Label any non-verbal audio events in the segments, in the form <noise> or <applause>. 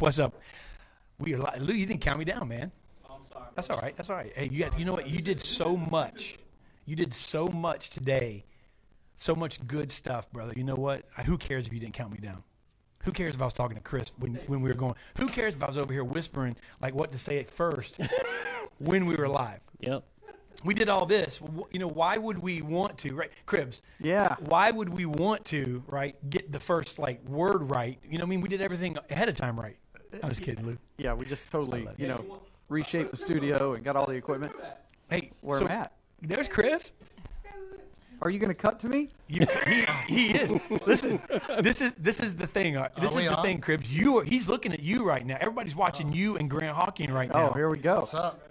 What's up? We are li- Lou, you didn't count me down, man. I'm sorry. That's all right. That's all right. Hey, you got, you know what? You did so much. You did so much today. So much good stuff, brother. You know what? I- Who cares if you didn't count me down? Who cares if I was talking to Chris when, when we were going? Who cares if I was over here whispering like what to say at first <laughs> when we were live? Yep. We did all this. You know, why would we want to, right? Cribs. Yeah. Why would we want to, right, get the first like word right? You know, what I mean, we did everything ahead of time right. I'm just kidding, Lou. Yeah, we just totally, love you know, reshaped the studio and got all the equipment. Hey, Where so I'm at. There's Chris. Are you going to cut to me? You, he, he is. Listen, this is this is the thing. uh, This we is the on? thing, Cribs. You are. He's looking at you right now. Everybody's watching you and Grant Hawking right now. Oh, here we go. What's up?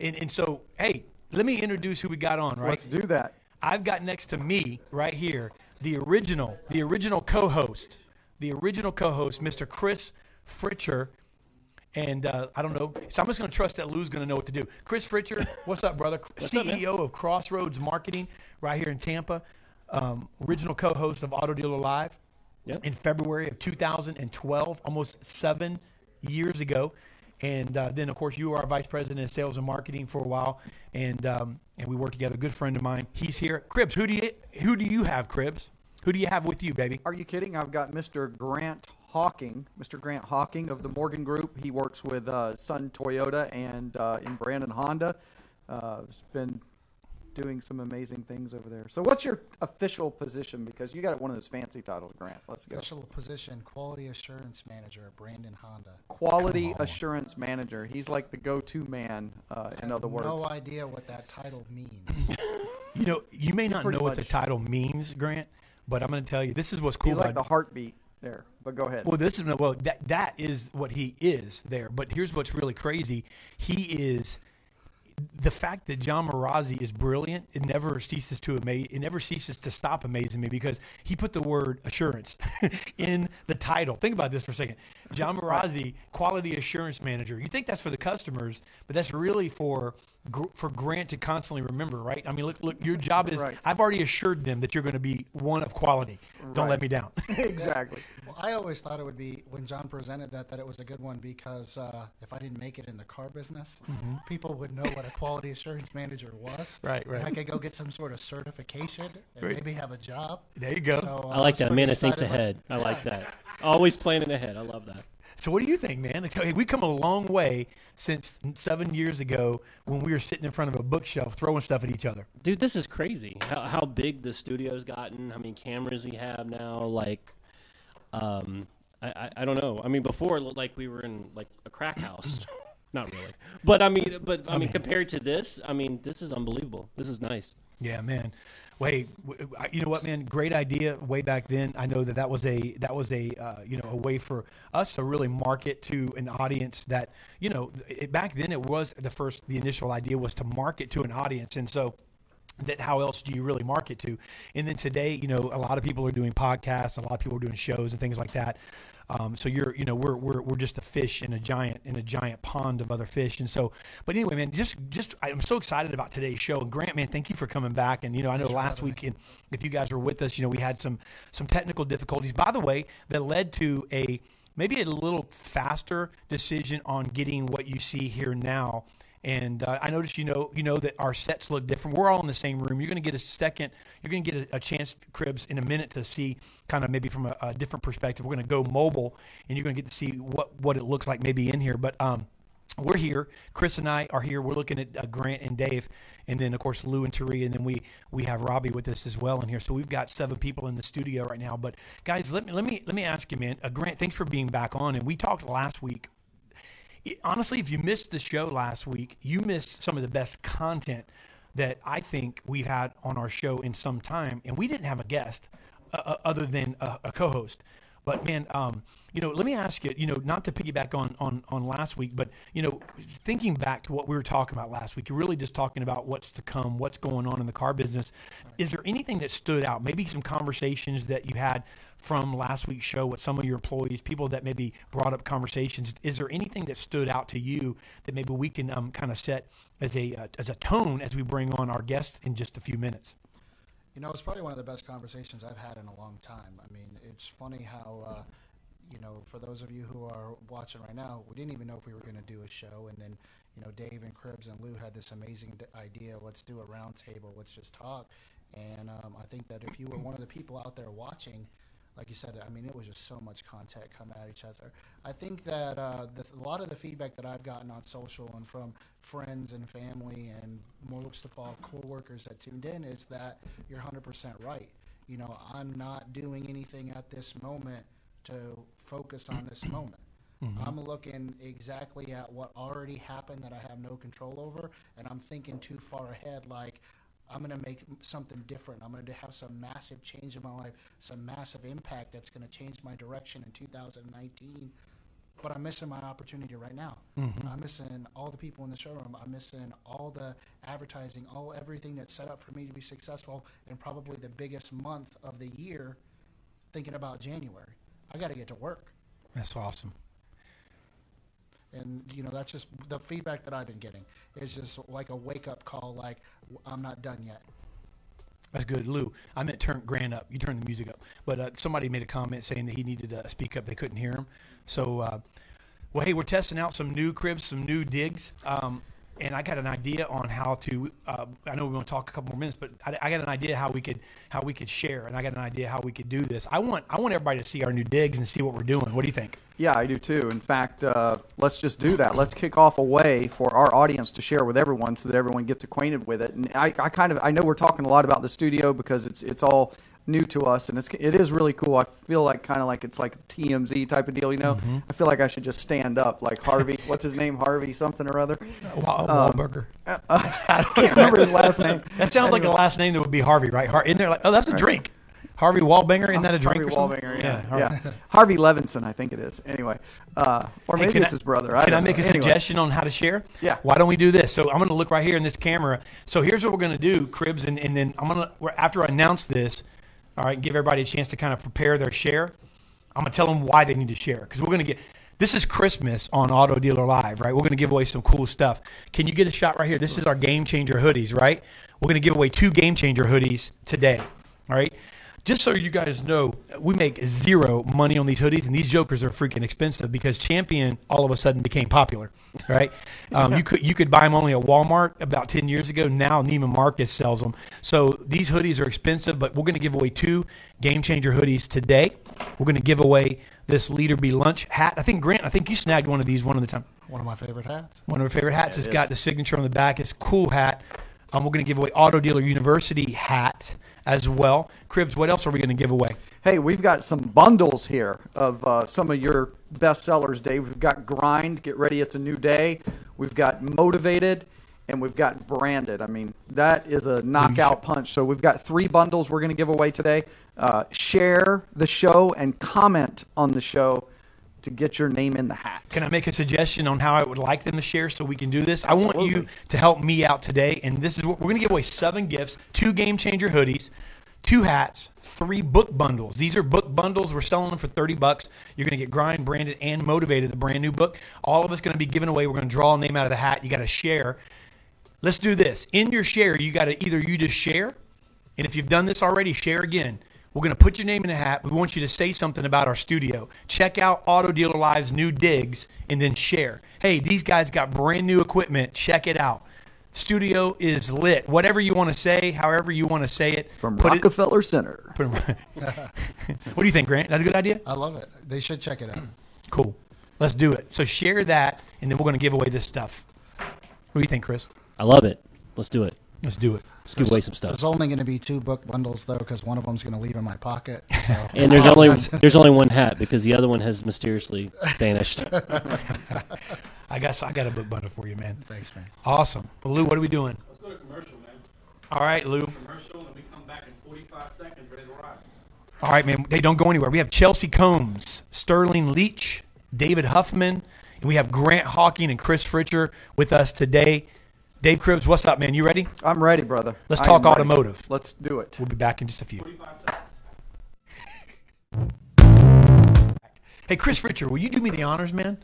And and so, hey, let me introduce who we got on. Right. Let's do that. I've got next to me right here the original, the original co-host, the original co-host, Mr. Chris Fritcher. And uh, I don't know, so I'm just going to trust that Lou's going to know what to do. Chris Fritcher, what's up, brother? CEO of Crossroads Marketing, right here in Tampa. Um, original co-host of Auto Dealer Live Yep. in February of 2012, almost seven years ago. And uh, then, of course, you were our vice president of sales and marketing for a while, and um, and we worked together. A good friend of mine, he's here. Cribs, who do you who do you have, Cribs? Who do you have with you, baby? Are you kidding? I've got Mr. Grant Hawking, Mr. Grant Hawking of the Morgan Group. He works with uh, Sun Toyota and uh, in Brandon Honda. Uh, has been doing some amazing things over there. So, what's your official position? Because you got one of those fancy titles, Grant. Let's go. Official position, Quality Assurance Manager at Brandon Honda. Quality Assurance Manager. He's like the go-to man. Uh, in other words, No idea what that title means. <laughs> You know, you may not Pretty know what the title means, Grant, but I'm going to tell you this is what's cool he's like about the heartbeat there. But go ahead. Well, this is well that that is what he is there. But here's what's really crazy: he is the fact that John Marazzi is brilliant. It never ceases to amaze. It never ceases to stop amazing me because he put the word assurance <laughs> in the title. Think about this for a second. John Marazzi, quality assurance manager. You think that's for the customers, but that's really for for Grant to constantly remember, right? I mean, look, look. Your job is. Right. I've already assured them that you're going to be one of quality. Don't let me down. <laughs> <laughs> exactly. well, I always thought it would be when John presented that that it was a good one because uh, if I didn't make it in the car business, people would know what a quality assurance manager was. Mm-hmm. <laughs> Right, right. And I could go get some sort of certification and Great. maybe have a job. There you go. So, uh, I like was that. pretty Man, it thinks excited about- ahead. I like that. Always planning ahead. I love that. So what do you think, man? Hey, we come a long way since seven years ago when we were sitting in front of a bookshelf throwing stuff at each other. Dude, this is crazy. How, how big the studio's gotten. How many cameras we have now. Like, um, I, I, I don't know. I mean, before it looked like we were in like a crack house. <coughs> Not really, but I mean, but I mean, compared to this, I mean, this is unbelievable. This is nice. Yeah, man. Wait, I- you know what, man? Great idea way back then. I know that that was a that was a uh, you know a way for us to really market to an audience that you know it, back then it was the first the initial idea was to market to an audience, and so that how else do you really market to? And then today, you know, a lot of people are doing podcasts, a lot of people are doing shows and things like that. Um, so you're, you know, we're, we're, we're just a fish in a giant in a giant pond of other fish, and so. But anyway, man, just just I'm so excited about today's show. And Grant, man, thank you for coming back. And you know, I know last week, and if you guys were with us, you know, we had some some technical difficulties. By the way, that led to a maybe a little faster decision on getting what you see here now. And uh, I noticed, you know, you know that our sets look different. We're all in the same room. You're going to get a second. You're going to get a, a chance, Cribs, in a minute to see kind of maybe from a, a different perspective. We're going to go mobile, and you're going to get to see what what it looks like maybe in here. But um, we're here. Chris and I are here. We're looking at uh, Grant and Dave, and then of course Lou and Tari, and then we we have Robbie with us as well in here. So we've got seven people in the studio right now. But guys, let me let me let me ask you, man. Uh, Grant, thanks for being back on. And we talked last week honestly, if you missed the show last week, you missed some of the best content that I think we've had on our show in some time. And we didn't have a guest uh, uh, other than a, a co-host. But man, um, you know, let me ask you, you know, not to piggyback on, on on last week, but you know, thinking back to what we were talking about last week, you're really just talking about what's to come, what's going on in the car business. Is there anything that stood out? Maybe some conversations that you had from last week's show with some of your employees, people that maybe brought up conversations. Is there anything that stood out to you that maybe we can um, kind of set as a uh, as a tone as we bring on our guests in just a few minutes? You know, it's probably one of the best conversations I've had in a long time. I mean, it's funny how uh, you know, for those of you who are watching right now, we didn't even know if we were going to do a show, and then you know, Dave and Cribs and Lou had this amazing idea. Let's do a roundtable. Let's just talk. And um, I think that if you were one of the people out there watching, like you said, I mean, it was just so much content coming at each other. I think that uh, the, a lot of the feedback that I've gotten on social and from friends and family and most of all coworkers that tuned in is that you're 100% right. You know, I'm not doing anything at this moment to focus on this moment. I'm looking exactly at what already happened that I have no control over, and I'm thinking too far ahead. Like, I'm going to make something different. I'm going to have some massive change in my life, some massive impact that's going to change my direction in 2019. But I'm missing my opportunity right now. Mm-hmm. I'm missing all the people in the showroom. I'm missing all the advertising, all everything that's set up for me to be successful, and probably the biggest month of the year. Thinking about January, I got to get to work. That's awesome. And you know that's just the feedback that I've been getting is just like a wake up call. Like I'm not done yet. That's good, Lou. I meant turn Grant up. You turn the music up, but uh, somebody made a comment saying that he needed to speak up. They couldn't hear him. So, uh, well, hey, we're testing out some new cribs, some new digs, um, and I got an idea on how to. Uh, I know we're going to talk a couple more minutes, but I, I got an idea how we could how we could share, and I got an idea how we could do this. I want I want everybody to see our new digs and see what we're doing. What do you think? Yeah, I do too. In fact, uh, let's just do that. Let's kick off a way for our audience to share with everyone, so that everyone gets acquainted with it. And I, I kind of, I know we're talking a lot about the studio because it's it's all new to us, and it's it is really cool. I feel like kind of like it's like a TMZ type of deal, you know. I feel like I should just stand up, like Harvey. what's his name? Harvey something or other. Wa- Wahlburger. <laughs> I can't remember his last name. That sounds like a last name that would be Harvey, right? Har- in there, like, oh, that's a drink. Harvey Wallbanger, isn't that a drink Harvey or something? Wallbanger, yeah, Harvey. yeah. Harvey Levinson, I think it is. Anyway, uh, or maybe can it's I- his brother. I Can I, make know. a Anyway. suggestion on how to share? Yeah. Why don't we do this? So I'm going to look right here in this camera. So here's what we're going to do, Cribs, and, and then I'm going to after I announce this, all right, give everybody a chance to kind of prepare their share. I'm going to tell them why they need to share because we're going to get. This is Christmas on Auto Dealer Live, right? We're going to give away some cool stuff. Can you get a shot right here? This is our Game Changer hoodies, right? We're going to give away two Game Changer hoodies today, all right? Just so you guys know, we make zero money on these hoodies, and these jokers are freaking expensive because Champion all of a sudden became popular, right? Um, you could you could buy them only at Walmart about ten years ago. Now Neiman Marcus sells them. So these hoodies are expensive, but we're going to give away two Game Changer hoodies today. We're going to give away this Lead or Be Lunch hat. I think Grant, I think you snagged one of these one of the time. One of my favorite hats. One of our favorite hats. Yeah, it's it got is. the signature on the back. It's cool hat. Um, we're going to give away Auto Dealer University hat as well. Cribs, what else are we going to give away? Hey, we've got some bundles here of uh, some of your best sellers, Dave. We've got Grind, Get Ready, It's a New Day. We've got Motivated, and we've got Branded. I mean, that is a knockout punch. So we've got three bundles we're going to give away today. Uh, share the show and comment on the show to get your name in the hat. Can I make a suggestion on how I would like them to share so we can do this? I want you to help me out today, and this is what we're going to give away seven gifts: two Game Changer hoodies, two hats, three book bundles. These are book bundles. We're selling them for thirty bucks. You're going to get Grind, Branded, and Motivated, the brand new book. All of it's going to be given away. We're going to draw a name out of the hat. You got to share. Let's do this. In your share, you got to either you just share, and if you've done this already, share again. We're going to put your name in a hat. We want you to say something about our studio. Check out Auto Dealer Live's new digs and then share. Hey, these guys got brand new equipment. Check it out. Studio is lit. Whatever you want to say, however you want to say it. From put it- Rockefeller Center. <laughs> put it- what do you think, Grant? That's a good idea? I love it. They should check it out. Cool. Let's do it. So share that, and then we're going to give away this stuff. What do you think, Chris? I love it. Let's do it. Let's do it. Let's give away some stuff. There's only going to be two book bundles though, because one of them's going to leave in my pocket. So <laughs> And there's only <laughs> there's only one hat because the other one has mysteriously vanished. <laughs> I guess I got a book bundle for you, man. thanks, man. Awesome. Well, Lou, what are we doing? Let's go to commercial, man. All right, Lou. Commercial, and we come back in 45 seconds, ready to rock. All right, man. They don't go anywhere. We have Chelsea Combs, Sterling Leach, David Huffman, and we have Grant Hawking and Chris Fritcher with us today. Dave Cribs, what's up, man? You ready? I'm ready, brother. Let's I talk am ready. automotive. Let's do it. We'll be back in just a few. <laughs> Hey, Chris Fritcher, will you do me the honors, man?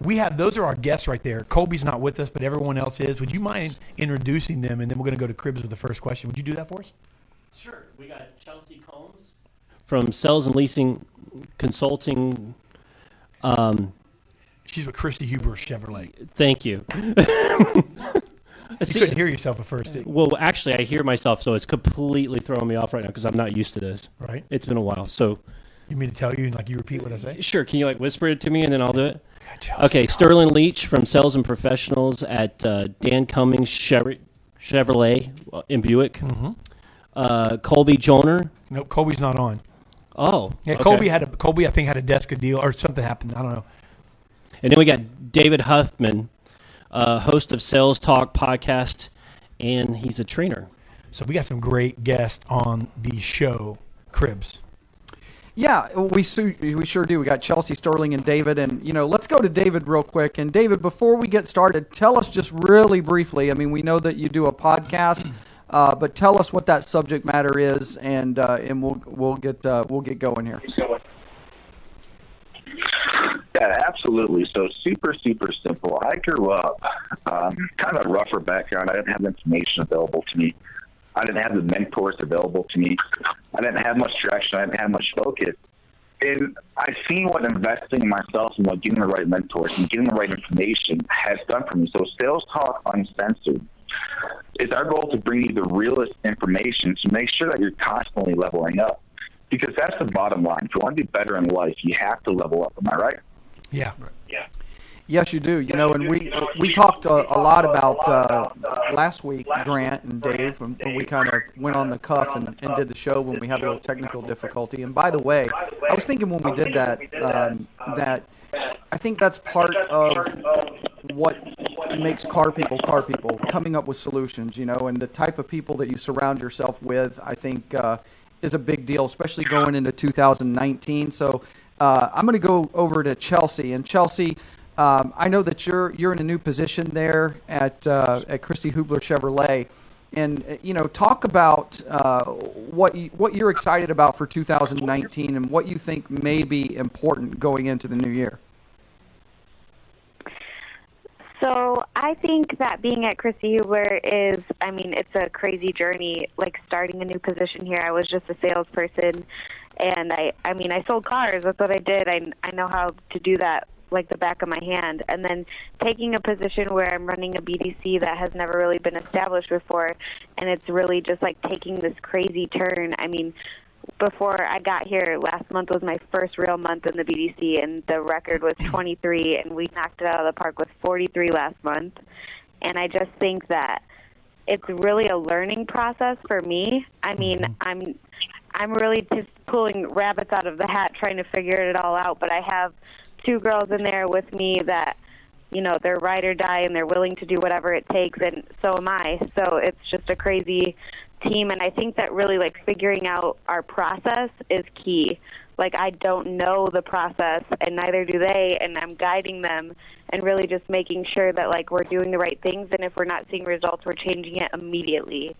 We have those are our guests right there. Colby's not with us, but everyone else is. Would you mind introducing them, and then we're going to go to Cribs with the first question? Would you do that for us? Sure. We got Chelsea Combs from Sales and Leasing Consulting Um, She's with Christy Huber Chevrolet. thank you. <laughs> <laughs> You See, couldn't hear yourself at first, well, actually, I hear myself, so it's completely throwing me off right now because I'm not used to this. right? It's been a while. So, You mean to tell you like you repeat what I say? sure, can you like whisper it to me and then I'll do it? Okay, Sterling Leach from Sales and Professionals at uh, Dan Cummins Chev- Chevrolet uh, in Buick. Mhm. Uh, Colby Joner. No, Colby's not on. Oh, Yeah, okay. Colby had a Colby. I think had a desk deal or something happened. I don't know. And then we got David Huffman, uh, host of Sales Talk podcast, and he's a trainer. So we got some great guests on the show. Cribs. Yeah, we su- we sure do. We got Chelsea Sterling and David, and you know, let's go to David real quick. And David, before we get started, tell us just really briefly. I mean, we know that you do a podcast, uh, but tell us what that subject matter is, and uh, and we'll we'll get uh, we'll get going here. Yeah, absolutely. So super, super simple. I grew up um, kind of a rougher background. I didn't have information available to me. I didn't have the mentors available to me. I didn't have much direction. I didn't have much focus. And I've seen what investing in myself and what getting the right mentors and getting the right information has done for me. So Sales Talk Uncensored is our goal to bring you the realest information to make sure that you're constantly leveling up. Because that's the bottom line. If you want to be better in life, you have to level up. Am I right? Yeah. Yes, you do. You know, and we we talked uh, a lot about uh, last week, Grant and Dave, when, when we kind of went on the cuff and, and did the show when we had a little technical difficulty. And by the way, I was thinking when we did that um, that I think that's part of what makes car people car people, coming up with solutions. You know, and the type of people that you surround yourself with, I think, uh, is a big deal, especially going into 2019. So uh, I'm going to go over to Chelsea, and Chelsea. Um, I know that you're you're in a new position there at uh, at Christy Hubler Chevrolet, and you know talk about uh, what you, what you're excited about for 2019 and what you think may be important going into the new year. So I think that being at Christy Hubler is, I mean, it's a crazy journey. Like starting a new position here, I was just a salesperson, and I, I mean, I sold cars. That's what I did. I, I know how to do that like the back of my hand. And then taking a position where I'm running a BDC that has never really been established before, and it's really just like taking this crazy turn. I mean, before I got here, last month was my first real month in the BDC, and the record was hmm. 23, and we knocked it out of the park with 43 last month. And I just think that it's really a learning process for me. I mean, hmm. I'm I'm really just pulling rabbits out of the hat, trying to figure it all out. But I have two girls in there with me that you know they're ride or die and they're willing to do whatever it takes and so am i so it's just a crazy team and i think that really like figuring out our process is key like i don't know the process and neither do they and i'm guiding them and really just making sure that like we're doing the right things and if we're not seeing results we're changing it immediately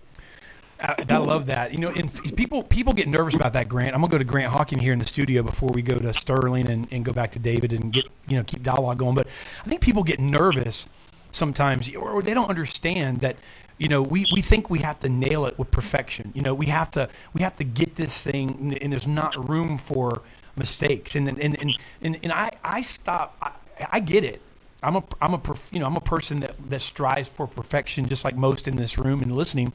I, I love that. You know, and people people get nervous about that. Grant, I'm gonna go to Grant Hawking here in the studio before we go to Sterling and, and go back to David and get you know keep dialogue going. But I think people get nervous sometimes, or, they don't understand that. You know, we, we think we have to nail it with perfection. You know, we have to we have to get this thing, and, there's not room for mistakes. And and and and, and I I stop. I, I get it. I'm a I'm a you know I'm a person that that strives for perfection, just like most in this room and listening.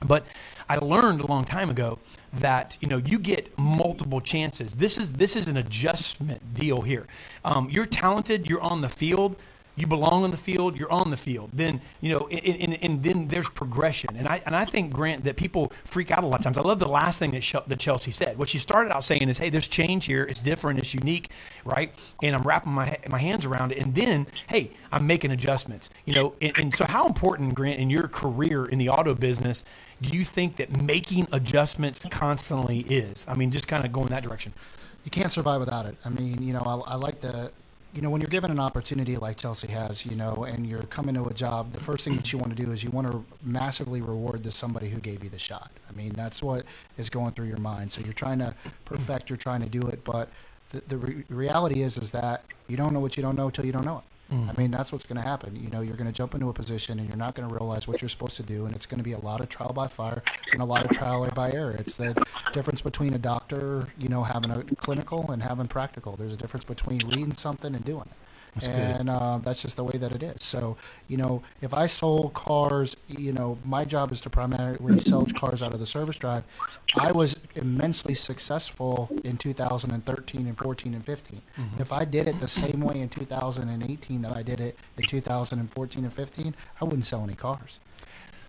But I learned a long time ago that you know you get multiple chances. This is this is an adjustment deal here. Um, you're talented. You're on the field. You belong on the field. You're on the field. Then you know, and, and, and then there's progression. And I and I think Grant that people freak out a lot of times. I love the last thing that, Sh- that Chelsea said. What she started out saying is, "Hey, there's change here. It's different. It's unique, right?" And I'm wrapping my my hands around it. And then, hey, I'm making adjustments. You know, and, and so how important, Grant, in your career in the auto business, do you think that making adjustments constantly is? I mean, just kind of going that direction. you can't survive without it. I mean, you know, I, I like the, you know, when you're given an opportunity like Chelsea has, you know, and you're coming to a job, the first thing that you want to do is you want to massively reward the somebody who gave you the shot. I mean, that's what is going through your mind. So you're trying to perfect, you're trying to do it, but the, the re- reality is, is that you don't know what you don't know until you don't know it. Mm. I mean, that's what's going to happen. You know, you're going to jump into a position and you're not going to realize what you're supposed to do, and it's going to be a lot of trial by fire and a lot of trial by error. It's the difference between a doctor, you know, having a clinical and having practical. There's a difference between reading something and doing it. That's and uh, that's just the way that it is. So, you know, if I sold cars, you know, my job is to primarily sell cars out of the service drive. I was immensely successful in 2013 and 14 and 15. Mm-hmm. If I did it the same way in 2018 that I did it in 2014 and 15, I wouldn't sell any cars.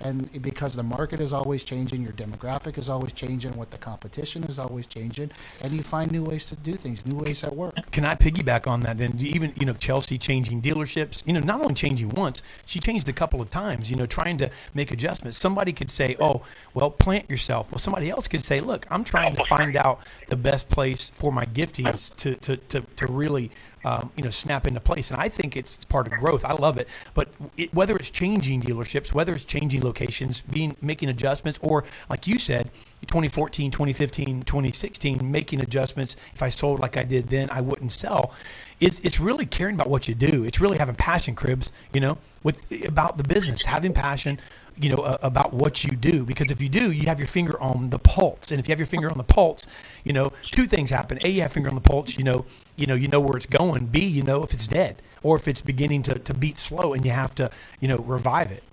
And because the market is always changing, your demographic is always changing, what the competition is always changing, and you find new ways to do things, new ways that work. Can I piggyback on that? Then even you know Chelsea changing dealerships. You know, not only changing once, she changed a couple of times. You know, trying to make adjustments. Somebody could say, "Oh, well, plant yourself." Well, somebody else could say, "Look, I'm trying to find out the best place for my giftings to to to, to really." Um, you know, snap into place, and I think it's part of growth. I love it, but it, whether it's changing dealerships, whether it's changing locations, being making adjustments, or like you said, 2014, 2015, 2016, making adjustments. If I sold like I did then, I wouldn't sell. It's it's really caring about what you do. It's really having passion, cribs. You know, with about the business, having passion. You know uh, about what you do because if you do, you have your finger on the pulse, and if you have your finger on the pulse, you know two things happen. A, you have finger on the pulse. You know, you know, you know where it's going. B, you know if it's dead or if it's beginning to, to beat slow, and you have to you know revive it.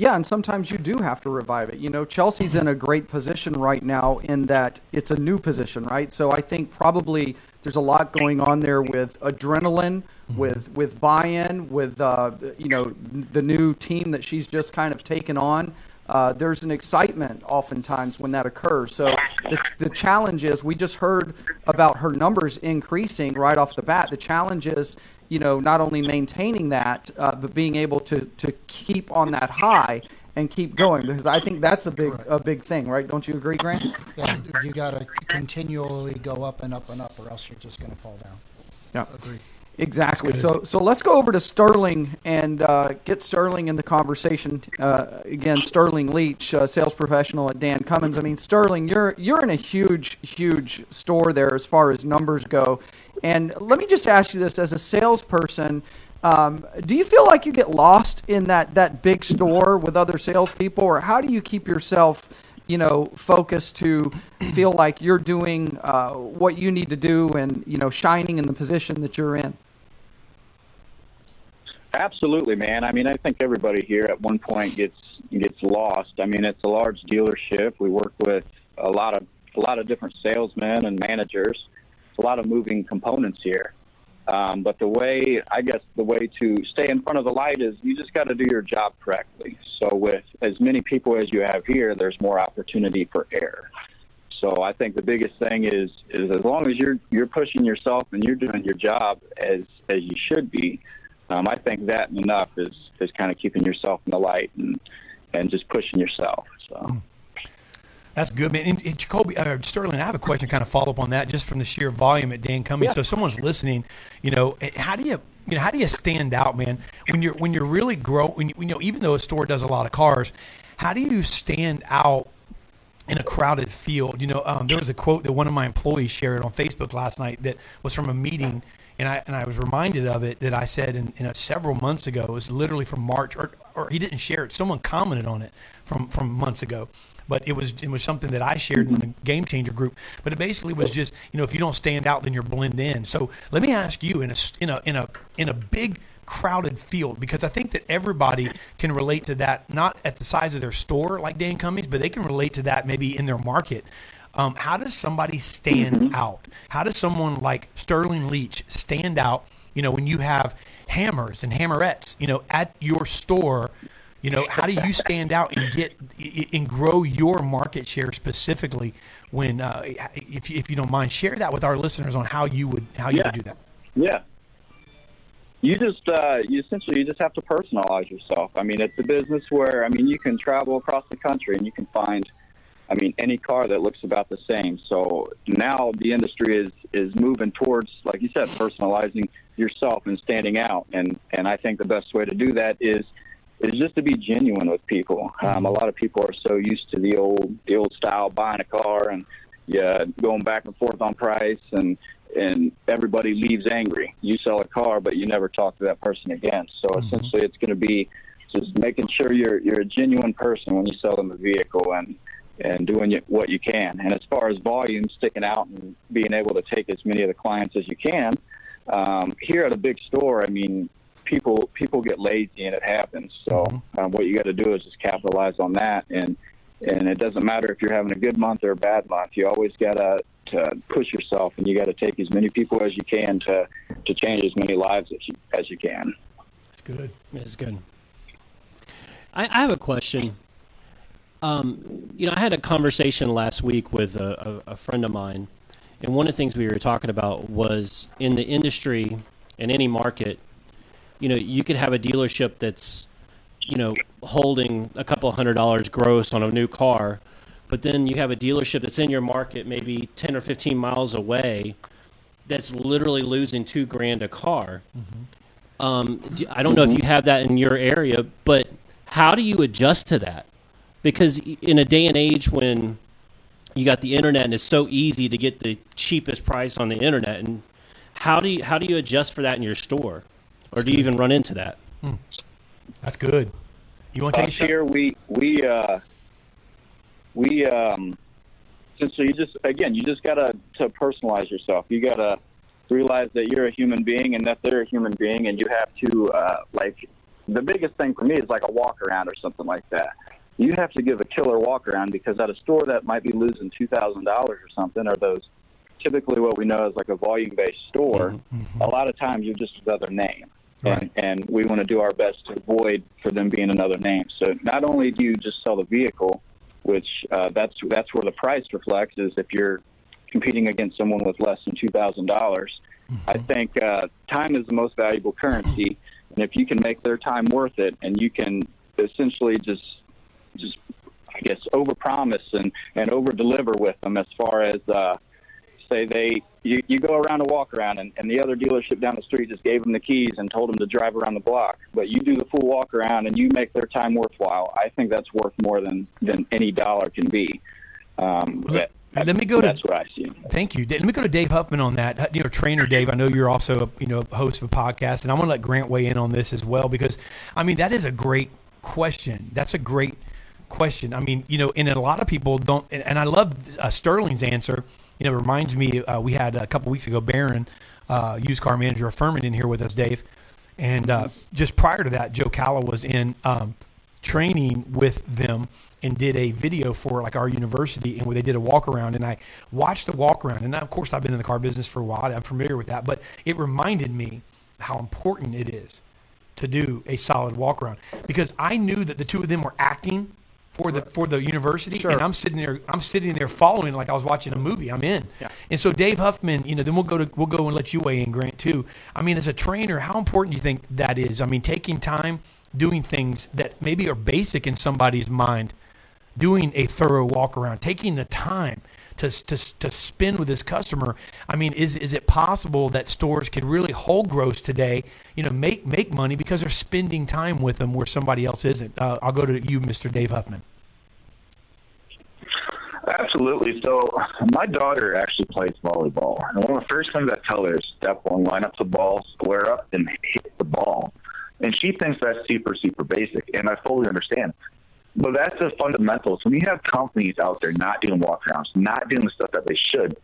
Yeah, and sometimes you do have to revive it. You know, Chelsea's in a great position right now in that it's a new position, right? So I think probably there's a lot going on there with adrenaline, with with buy-in, with uh, you know the new team that she's just kind of taken on. Uh, there's an excitement oftentimes when that occurs. So the, the challenge is we just heard about her numbers increasing right off the bat. The challenge is you know not only maintaining that uh, but being able to to keep on that high and keep going because I think that's a big a big thing, right? Don't you agree, Grant? Yeah, you got to continually go up and up and up, or else you're just going to fall down. Yeah. Agree. Exactly. So, so let's go over to Sterling and uh, get Sterling in the conversation. Uh, again, Sterling Leach, uh, sales professional at Dan Cummins. I mean, Sterling, you're you're in a huge, huge store there as far as numbers go. And let me just ask you this: as a salesperson, um, do you feel like you get lost in that that big store with other salespeople, or how do you keep yourself? You know, focused to feel like you're doing uh, what you need to do and, you know, shining in the position that you're in. Absolutely, man. I mean, I think everybody here at one point gets gets lost. I mean, it's a large dealership. We work with a lot of a lot of different salesmen and managers. It's a lot of moving components here. Um, but the way, I guess, the way to stay in front of the light is you just got to do your job correctly. So with as many people as you have here, there's more opportunity for error. So I think the biggest thing is is as long as you're you're pushing yourself and you're doing your job as as you should be, um, I think that enough is is kind of keeping yourself in the light and and just pushing yourself. So. That's good, man. And, and Jacoby, uh, Sterling, I have a question, kind of follow up on that, just from the sheer volume at Dan Cummins. Yeah. So, if someone's listening, you know, eh, how do you, you know, how do you stand out, man? When you're when you're really grow, when you, you know, even though a store does a lot of cars, how do you stand out in a crowded field? You know, um, there was a quote that one of my employees shared on Facebook last night that was from a meeting. And I, and I was reminded of it that I said in, in a, several months ago. It was literally from March, or, or he didn't share it. Someone commented on it from, from months ago but it was it was something that I shared in the game changer group. But it basically was just you know if you don't stand out, then you're blend in. So let me ask you in a in a in a in a big crowded field because I think that everybody can relate to that, not at the size of their store like Dan Cummins, but they can relate to that maybe in their market. Um, how does somebody stand out? How does someone like Sterling Leach stand out? You know, when you have hammers and hammerettes, you know, at your store you know, how do you stand out and get and grow your market share specifically? When, uh, if you, if you don't mind, share that with our listeners on how you would how you Yeah. would do that. Yeah. You just uh, you essentially you just have to personalize yourself. I mean, it's a business where I mean you can travel across the country and you can find, I mean, any car that looks about the same. So now the industry is is moving towards, like you said, personalizing yourself and standing out. And and I think the best way to do that is is just to be genuine with people. Um, a lot of people are so used to the old the old style buying a car and yeah, going back and forth on price and and everybody leaves angry. You sell a car, but you never talk to that person again. So essentially, it's going to be just making sure you're you're a genuine person when you sell them a vehicle and and doing what you can. And as far as volume, sticking out and being able to take as many of the clients as you can. Um, here at a big store, I mean, people people get lazy and it happens. So um, what you got to do is just capitalize on that and and it doesn't matter if you're having a good month or a bad month. You always gotta to push yourself, and you got to take as many people as you can to to change as many lives as you as you can. It's good. It's good. I, I have a question. Um, you know, I had a conversation last week with a, a, a friend of mine, and one of the things we were talking about was in the industry, in any market, you know, you could have a dealership that's, you know, holding a couple hundred dollars gross on a new car, but then you have a dealership that's in your market, maybe 10 or 15 miles away, that's literally losing two grand a car. Um, do- I don't know if you have that in your area, but how do you adjust to that? Because in a day and age when you got the internet and it's so easy to get the cheapest price on the internet, and how do you how do you adjust for that in your store, or do you even run into that? That's good. You want to take a Us shot? here, we we uh, we um, just so you just again, you just gotta to personalize yourself. You gotta realize that you're a human being and that they're a human being, and you have to uh, like the biggest thing for me is like a walk around or something like that. You have to give a killer walk around because at a store that might be losing two thousand dollars or something, or those typically what we know as like a volume based store, a lot of times you're just another name. Right. And, and we want to do our best to avoid for them being another name. So not only do you just sell the vehicle, which uh, that's that's where the price reflects is if you're competing against someone with less than two thousand dollars. I think uh, time is the most valuable currency, <laughs> and if you can make their time worth it, and you can essentially just just I guess overpromise and and over deliver with them as far as uh, say they you, you go around a walk around and, and the other dealership down the street just gave them the keys and told them to drive around the block but you do the full walk around and you make their time worthwhile i think that's worth more than than any dollar can be um, Let- that- let me go to- that's what i see Thank you. Let me go to Dave Huffman on that. You know, trainer Dave. I know you're also a, you know host of a podcast, and I want to let Grant weigh in on this as well because, I mean, that is a great question. That's a great question. I mean, you know, and a lot of people don't. And, and I love uh, Sterling's answer. You know, it reminds me. Uh, we had a couple weeks ago, Barron, uh, used car manager of Ferman, in here with us, Dave. And uh, just prior to that, Joe Calla was in um, training with them and did a video for like our university and where they did a walk around and I watched the walk around and of course I've been in the car business for a while I'm familiar with that but it reminded me how important it is to do a solid walk around because I knew that the two of them were acting for the for the university Sure. and I'm sitting there I'm sitting there following like I was watching a movie I'm in Yeah. and so Dave Huffman you know then we'll go to we'll go and let you weigh in Grant too I mean as a trainer how important do you think that is I mean taking time doing things that maybe are basic in somebody's mind doing a thorough walk around, taking the time to, to, to spend with this customer. I mean, is, is it possible that stores can really hold gross today, you know, make, make money because they're spending time with them where somebody else isn't? Uh, I'll go to you, Mr. Dave Huffman. Absolutely. So my daughter actually plays volleyball, and one of the first things I tell her is step one, line up the ball, square up, and hit the ball. And she thinks that's super, super basic, and I fully understand. But that's the fundamentals. When you have companies out there not doing walkarounds, not doing the stuff that they should,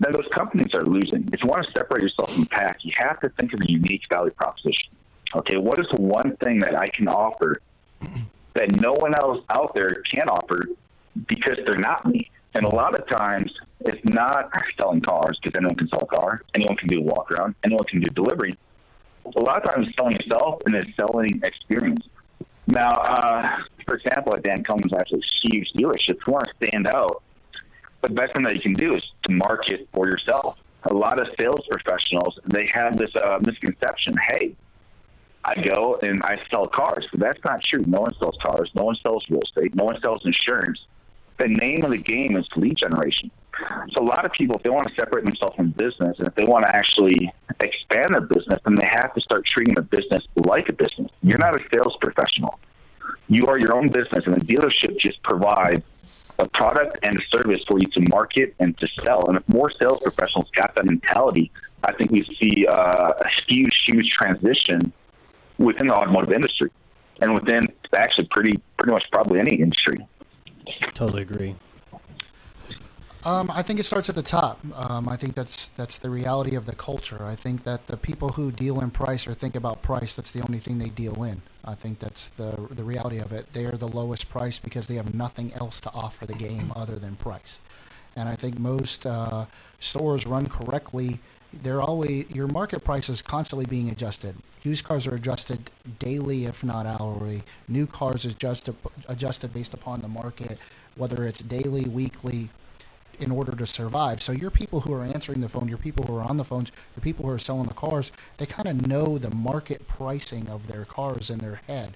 then those companies are losing. If you want to separate yourself from the pack, you have to think of a unique value proposition. Okay, what is the one thing that I can offer that no one else out there can offer because they're not me. And a lot of times, it's not selling cars because anyone can sell a car, anyone can do a walk around, anyone can do delivery. A lot of times, it's selling yourself and it's selling experience. Now, uh, for example, at Dan Cummins, actually, huge dealership. If you want to stand out, the best thing that you can do is to market for yourself. A lot of sales professionals they have this uh, misconception: Hey, I go and I sell cars. But that's not true. No one sells cars. No one sells real estate. No one sells insurance. The name of the game is lead generation. So a lot of people, if they want to separate themselves from business and if they want to actually expand their business, then they have to start treating the business like a business. You're not a sales professional. You are your own business, and the dealership just provides a product and a service for you to market and to sell. And if more sales professionals got that mentality, I think we see uh, a huge, huge transition within the automotive industry and within actually pretty, pretty much probably any industry. Totally agree. Um, I think it starts at the top. Um, I think that's that's the reality of the culture. I think that the people who deal in price or think about price, that's the only thing they deal in. I think that's the the reality of it. They are the lowest price because they have nothing else to offer the game other than price. And I think most uh, stores run correctly. They're always your market price is constantly being adjusted. Used cars are adjusted daily, if not hourly. New cars is just adjusted based upon the market, whether it's daily, weekly, in order to survive. So your people who are answering the phone, your people who are on the phones, the people who are selling the cars, they kind of know the market pricing of their cars in their head,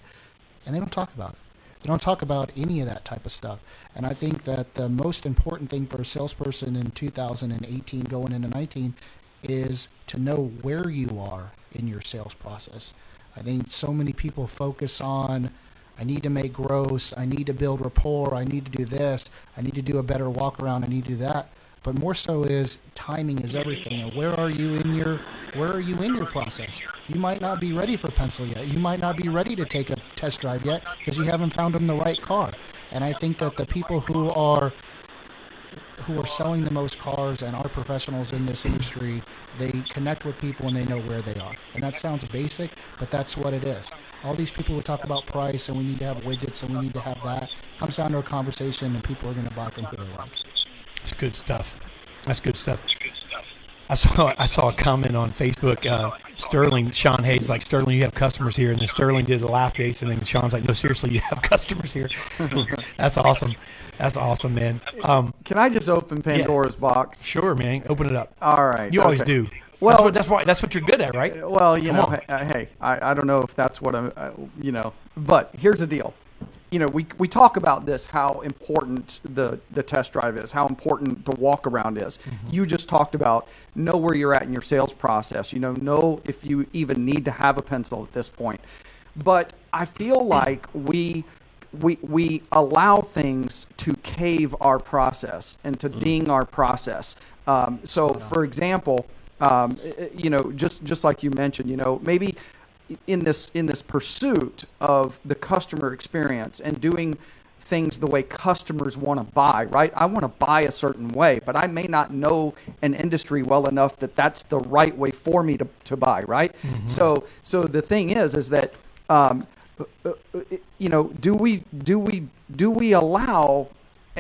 and they don't talk about it. They don't talk about any of that type of stuff. And I think that the most important thing for a salesperson in 2018 going into 19 is to know where you are in your sales process. I think so many people focus on I need to make gross. I need to build rapport. I need to do this. I need to do a better walk around. I need to do that. But more so is timing is everything. And where are you in your where are you in your process? You might not be ready for pencil yet. You might not be ready to take a test drive yet because you haven't found them the right car. And I think that the people who are who are selling the most cars and are professionals in this industry, they connect with people and they know where they are. And that sounds basic, but that's what it is. All these people who talk about price and we need to have widgets and we need to have that comes down to a conversation and people are going to buy from who they like. That's good stuff. That's good stuff. I saw I saw a comment on Facebook. Uh, Sterling Sean Hayes like Sterling, you have customers here, and then Sterling did the laugh face, and then Sean's like, no, seriously, you have <laughs> customers here. <laughs> That's awesome. That's awesome, man. Um, Can I just open Pandora's box? sure, man. Open it up. All right. You always do. Well- that's what, that's why that's what you're good at, right? Well, you Come know, on. hey, I, I don't know if that's what I'm, uh, you know, but here's the deal. You know, we, we talk about this, how important the, the test drive is, how important the walk around is. You just talked about know where you're at in your sales process, you know, know if you even need to have a pencil at this point. But I feel like we we we allow things to cave our process and to ding our process. Um, so, for example, um, you know, just just like you mentioned, you know, maybe in this in this pursuit of the customer experience and doing things the way customers want to buy, right? I want to buy a certain way, but I may not know an industry well enough that that's the right way for me to, to buy, right? So so the thing is is that um, you know, do we do we do we allow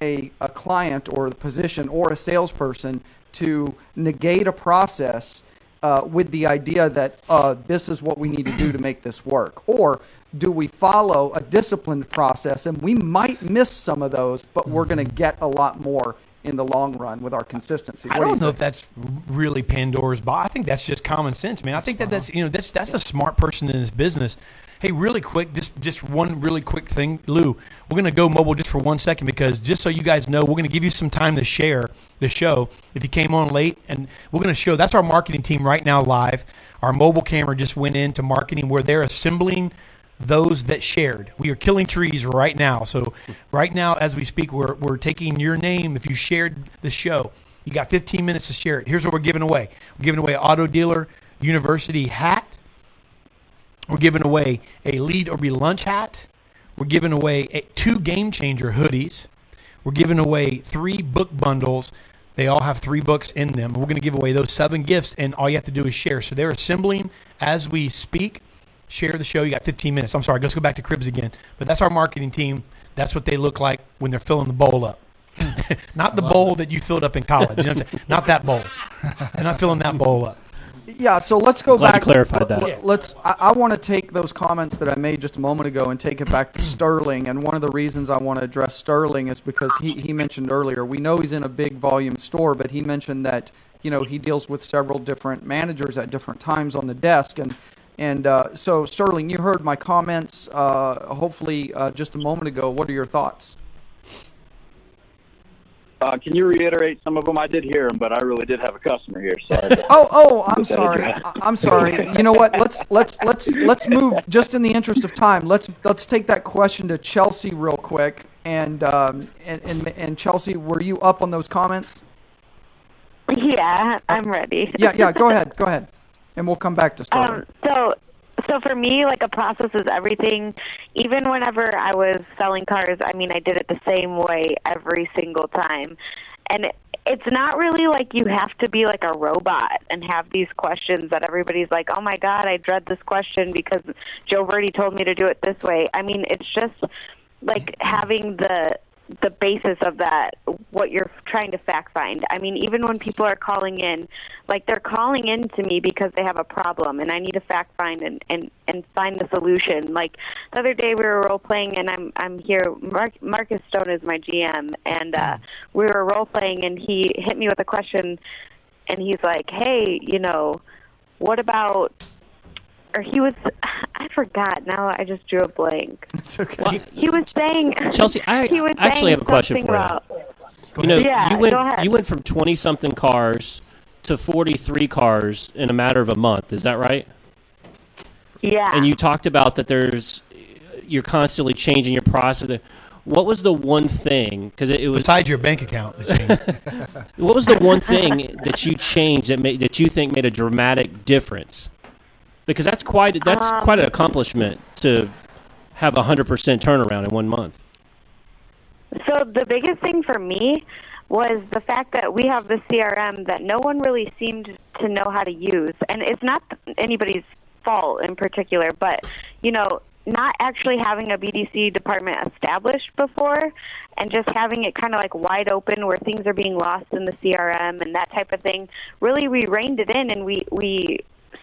a a client or the position or a salesperson to negate a process uh, with the idea that uh, this is what we need to do to make this work, or do we follow a disciplined process and we might miss some of those, but we're going to get a lot more in the long run with our consistency. I What do don't you know think? if that's really Pandora's box. I think that's just common sense, man. I think that that's you know that's that's a smart person in this business. Hey, really quick, just just one really quick thing, Lou. We're gonna go mobile just for one second because just so you guys know, we're gonna give you some time to share the show. If you came on late, and we're gonna show that's our marketing team right now live. Our mobile camera just went into marketing where they're assembling those that shared. We are killing trees right now. So right now, as we speak, we're, we're taking your name. If you shared the show, you got 15 minutes to share it. Here's what we're giving away. We're giving away Auto Dealer University hat. We're giving away a Lead or Be Lunch hat. We're giving away a, two Game Changer hoodies. We're giving away three book bundles. They all have three books in them. We're going to give away those seven gifts, and all you have to do is share. So they're assembling as we speak. Share the show. You got 15 minutes. I'm sorry. Let's go back to Cribs again. But that's our marketing team. That's what they look like when they're filling the bowl up. <laughs> not the bowl that you filled up in college. You know what I'm saying? Not that bowl. <laughs> They're not filling that bowl up. Yeah, so let's go Glad back. clarified that. Let's. I, I want to take those comments that I made just a moment ago and take it back to Sterling. And one of the reasons I want to address Sterling is because he, he mentioned earlier we know he's in a big volume store, but he mentioned that you know he deals with several different managers at different times on the desk and. And uh, so, Sterling, you heard my comments. Uh, hopefully, uh, just a moment ago. What are your thoughts? Uh, can you reiterate some of them? I did hear them, but I really did have a customer here. So <laughs> Oh, oh, I'm sorry. I- I'm sorry. <laughs> You know what? Let's let's let's let's move just in the interest of time. Let's let's take that question to Chelsea real quick. And, um, and and and Chelsea, were you up on those comments? Yeah, I'm ready. Yeah, yeah. Go <laughs> ahead, go ahead, and we'll come back to Sterling. Um, so, so for me, like a process is everything. Even whenever I was selling cars, I mean, I did it the same way every single time, and it, it's not really like you have to be like a robot and have these questions that everybody's like, "Oh my God, I dread this question because Joe Verde told me to do it this way." I mean, it's just like having the the basis of that what you're trying to fact find. I mean, even when people are calling in, like they're calling in to me because they have a problem and I need to fact find and and and find the solution. Like the other day we were role playing and I'm I'm here Mark, Marcus Stone is my GM and uh we were role playing and he hit me with a question and he's like, "Hey, you know, what about or he was <laughs> I forgot. Now I just drew a blank. It's okay. Well, He was saying Chelsea, I <laughs> he was actually have a question for you. about, you know, Yeah, you went you went from twenty something cars to forty three cars in a matter of a month. Is that right? Yeah. And you talked about that. There's you're constantly changing your process. What was the one thing? Because it, it was Besides your bank account. <laughs> What was the one thing that you changed that made that you think made a dramatic difference? Because that's quite that's Um, quite an accomplishment to have a hundred percent turnaround in one month. So the biggest thing for me was the fact that we have the CRM that no one really seemed to know how to use, and it's not anybody's fault in particular, but you know, not actually having a BDC department established before, and just having it kind of like wide open where things are being lost in the CRM and that type of thing. Really, we reined it in, and we we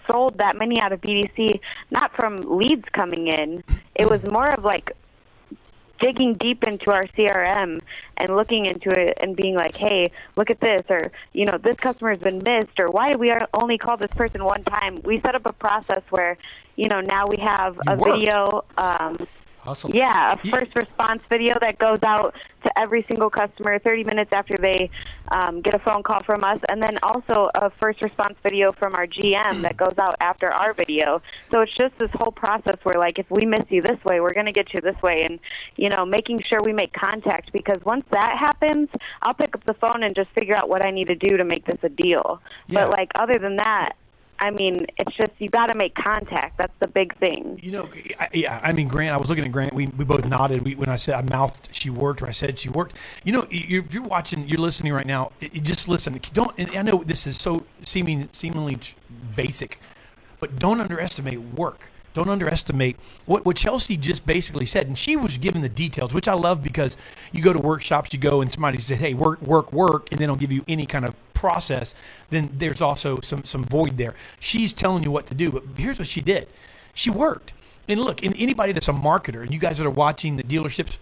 sold that many out of BDC, not from leads coming in. It was more of like digging deep into our CRM and looking into it and being like, hey, look at this, or, you know, this customer has been missed, or why did we only call this person one time? We set up a process where, you know, now we have a worked. video. Um, Yeah, a first response video that goes out to every single customer 30 minutes after they um, get a phone call from us, and then also a first response video from our GM that goes out after our video. So it's just this whole process where, like, if we miss you this way, we're going to get you this way, and you know, making sure we make contact because once that happens, I'll pick up the phone and just figure out what I need to do to make this a deal. Yeah. But like, other than that. I mean, it's just you got to make contact. That's the big thing. You know, I, yeah. I mean, Grant. I was looking at Grant. We, we both nodded we, when I said I mouthed she worked, or I said she worked. You know, you, if you're watching, you're listening right now. You just listen. Don't. I know this is so seeming seemingly basic, but don't underestimate work. Don't underestimate what, what Chelsea just basically said. And she was given the details, which I love because you go to workshops, you go and somebody says, hey, work, work, work, and they don't give you any kind of process. Then there's also some, some void there. She's telling you what to do. But here's what she did she worked. And look, and anybody that's a marketer, and you guys that are watching the dealerships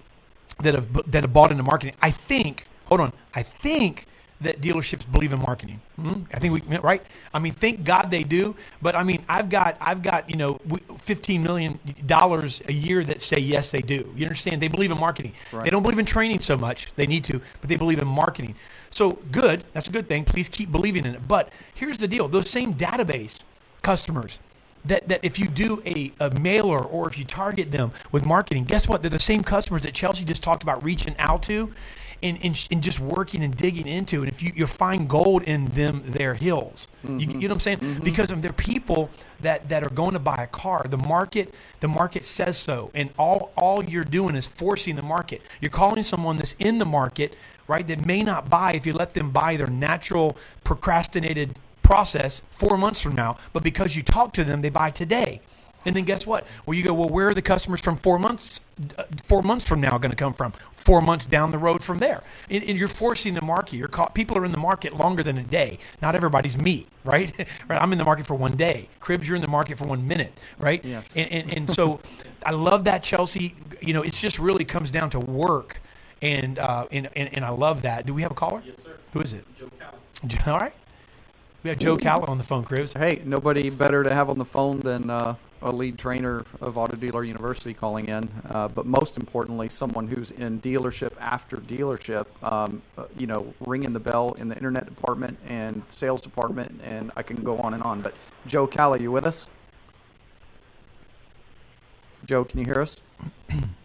that have that have bought into marketing, I think. Hold on, I think that dealerships believe in marketing. Hmm? I think we right. I mean, thank God they do. But I mean, I've got I've got you know fifteen million dollars a year that say yes they do. You understand? They believe in marketing. They don't believe in training so much. They need to, but they believe in marketing. So good. That's a good thing. Please keep believing in it. But here's the deal: those same database customers that, that if you do a, a mailer or if you target them with marketing, guess what? They're the same customers that Chelsea just talked about reaching out to and, and, and just working and digging into. And if you, you find gold in them, their hills. You, you know what I'm saying? Because of they're people that, that are going to buy a car. The market the market says so. And all, all you're doing is forcing the market. You're calling someone that's in the market, right, that may not buy if you let them buy their natural procrastinated process four months from now, but because you talk to them, they buy today. And then guess what? Well, you go, well, where are the customers from four months, uh, four months from now going to come from? Four months down the road from there, and, and you're forcing the market. You're caught, people are in the market longer than a day. Not everybody's me, right? <laughs> right? I'm in the market for one day. Cribs, you're in the market for one minute, right? Yes. And and, and so, <laughs> I love that Chelsea. You know, it's just really comes down to work, and uh, and, and and I love that. Do we have a caller? Yes, sir. Who is it? Joe Callan. <laughs> All right. We have Joe Callan on the phone, Cribs. Hey, nobody better to have on the phone than uh, a lead trainer of Auto Dealer University calling in, uh, but most importantly, someone who's in dealership after dealership, um, uh, you know, ringing the bell in the internet department and sales department, and I can go on and on. But Joe Calla, you with us? Joe, can you hear us? <clears throat>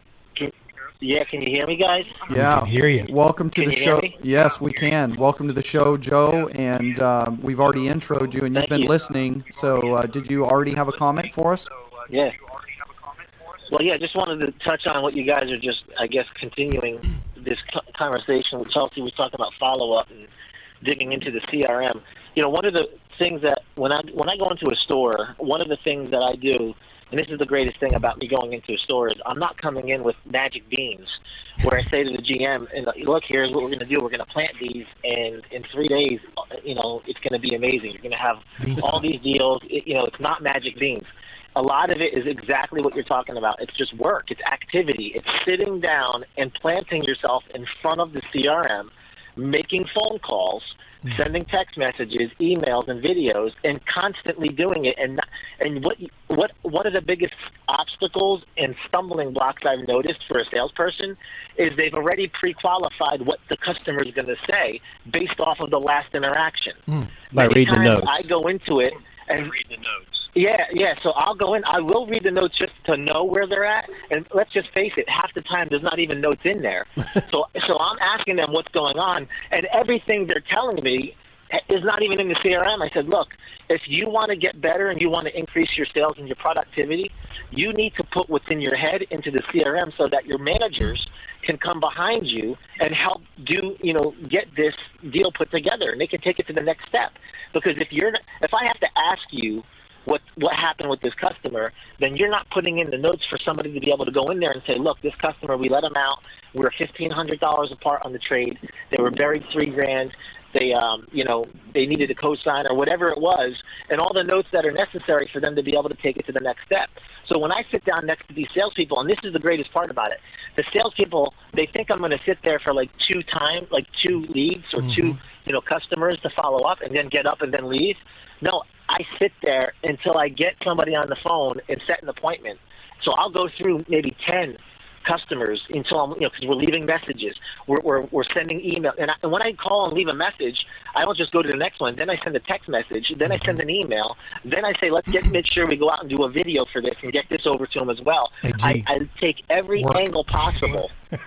Yeah, can you hear me, guys? Yeah. can hear you. Welcome to Can the you hear show. me? Yes, we can. Welcome to the show, Joe. And um, we've already introed you, and you've Thank been you. listening. So, uh, did you already have a comment for us? Yeah. Well, yeah, just wanted to touch on what you guys are just, I guess, continuing this conversation with Chelsea. We talked about follow up and digging into the CRM. You know, one of the things that when I when I go into a store, one of the things that I do, and this is the greatest thing about me going into a store is I'm not coming in with magic beans, where I say to the GM, and uh, look, here's what we're going to do. We're going to plant these, and in three days, uh, you know, it's going to be amazing. You're going to have all these deals. It, you know, it's not magic beans. A lot of it is exactly what you're talking about. It's just work. It's activity. It's sitting down and planting yourself in front of the CRM, making phone calls, Hmm. sending text messages, emails, and videos, and constantly doing it. And and what what one of the biggest obstacles and stumbling blocks I've noticed for a salesperson is they've already pre-qualified what the customer is going to say based off of the last interaction. Hmm. By Many reading the notes. I go into it and read the notes. Yeah, yeah. So I'll go in. I will read the notes just to know where they're at. And let's just face it, half the time there's not even notes in there. <laughs> so, so I'm asking them what's going on, and everything they're telling me is not even in the CRM. I said, look, if you want to get better and you want to increase your sales and your productivity, you need to put what's in your head into the CRM so that your managers can come behind you and help do, you know, get this deal put together, and they can take it to the next step. Because if you're, if I have to ask you what what happened with this customer, then you're not putting in the notes for somebody to be able to go in there and say, look, this customer, we let them out. We were fifteen hundred dollars apart on the trade. They were buried three grand. They, um, you know, they needed a cosign or whatever it was, and all the notes that are necessary for them to be able to take it to the next step. So when I sit down next to these salespeople, and this is the greatest part about it, the salespeople they think I'm going to sit there for like two time, like two leads or two, you know, customers to follow up and then get up and then leave. No, I sit there until I get somebody on the phone and set an appointment. So I'll go through maybe ten customers until I'm, you know, because we're leaving messages, we're, we're, we're sending email, and, I, and when I call and leave a message, I don't just go to the next one. Then I send a text message. Then I send an email. Then I say, let's get make sure we go out and do a video for this and get this over to them as well. Hey, I. I take every Work. angle possible. <laughs>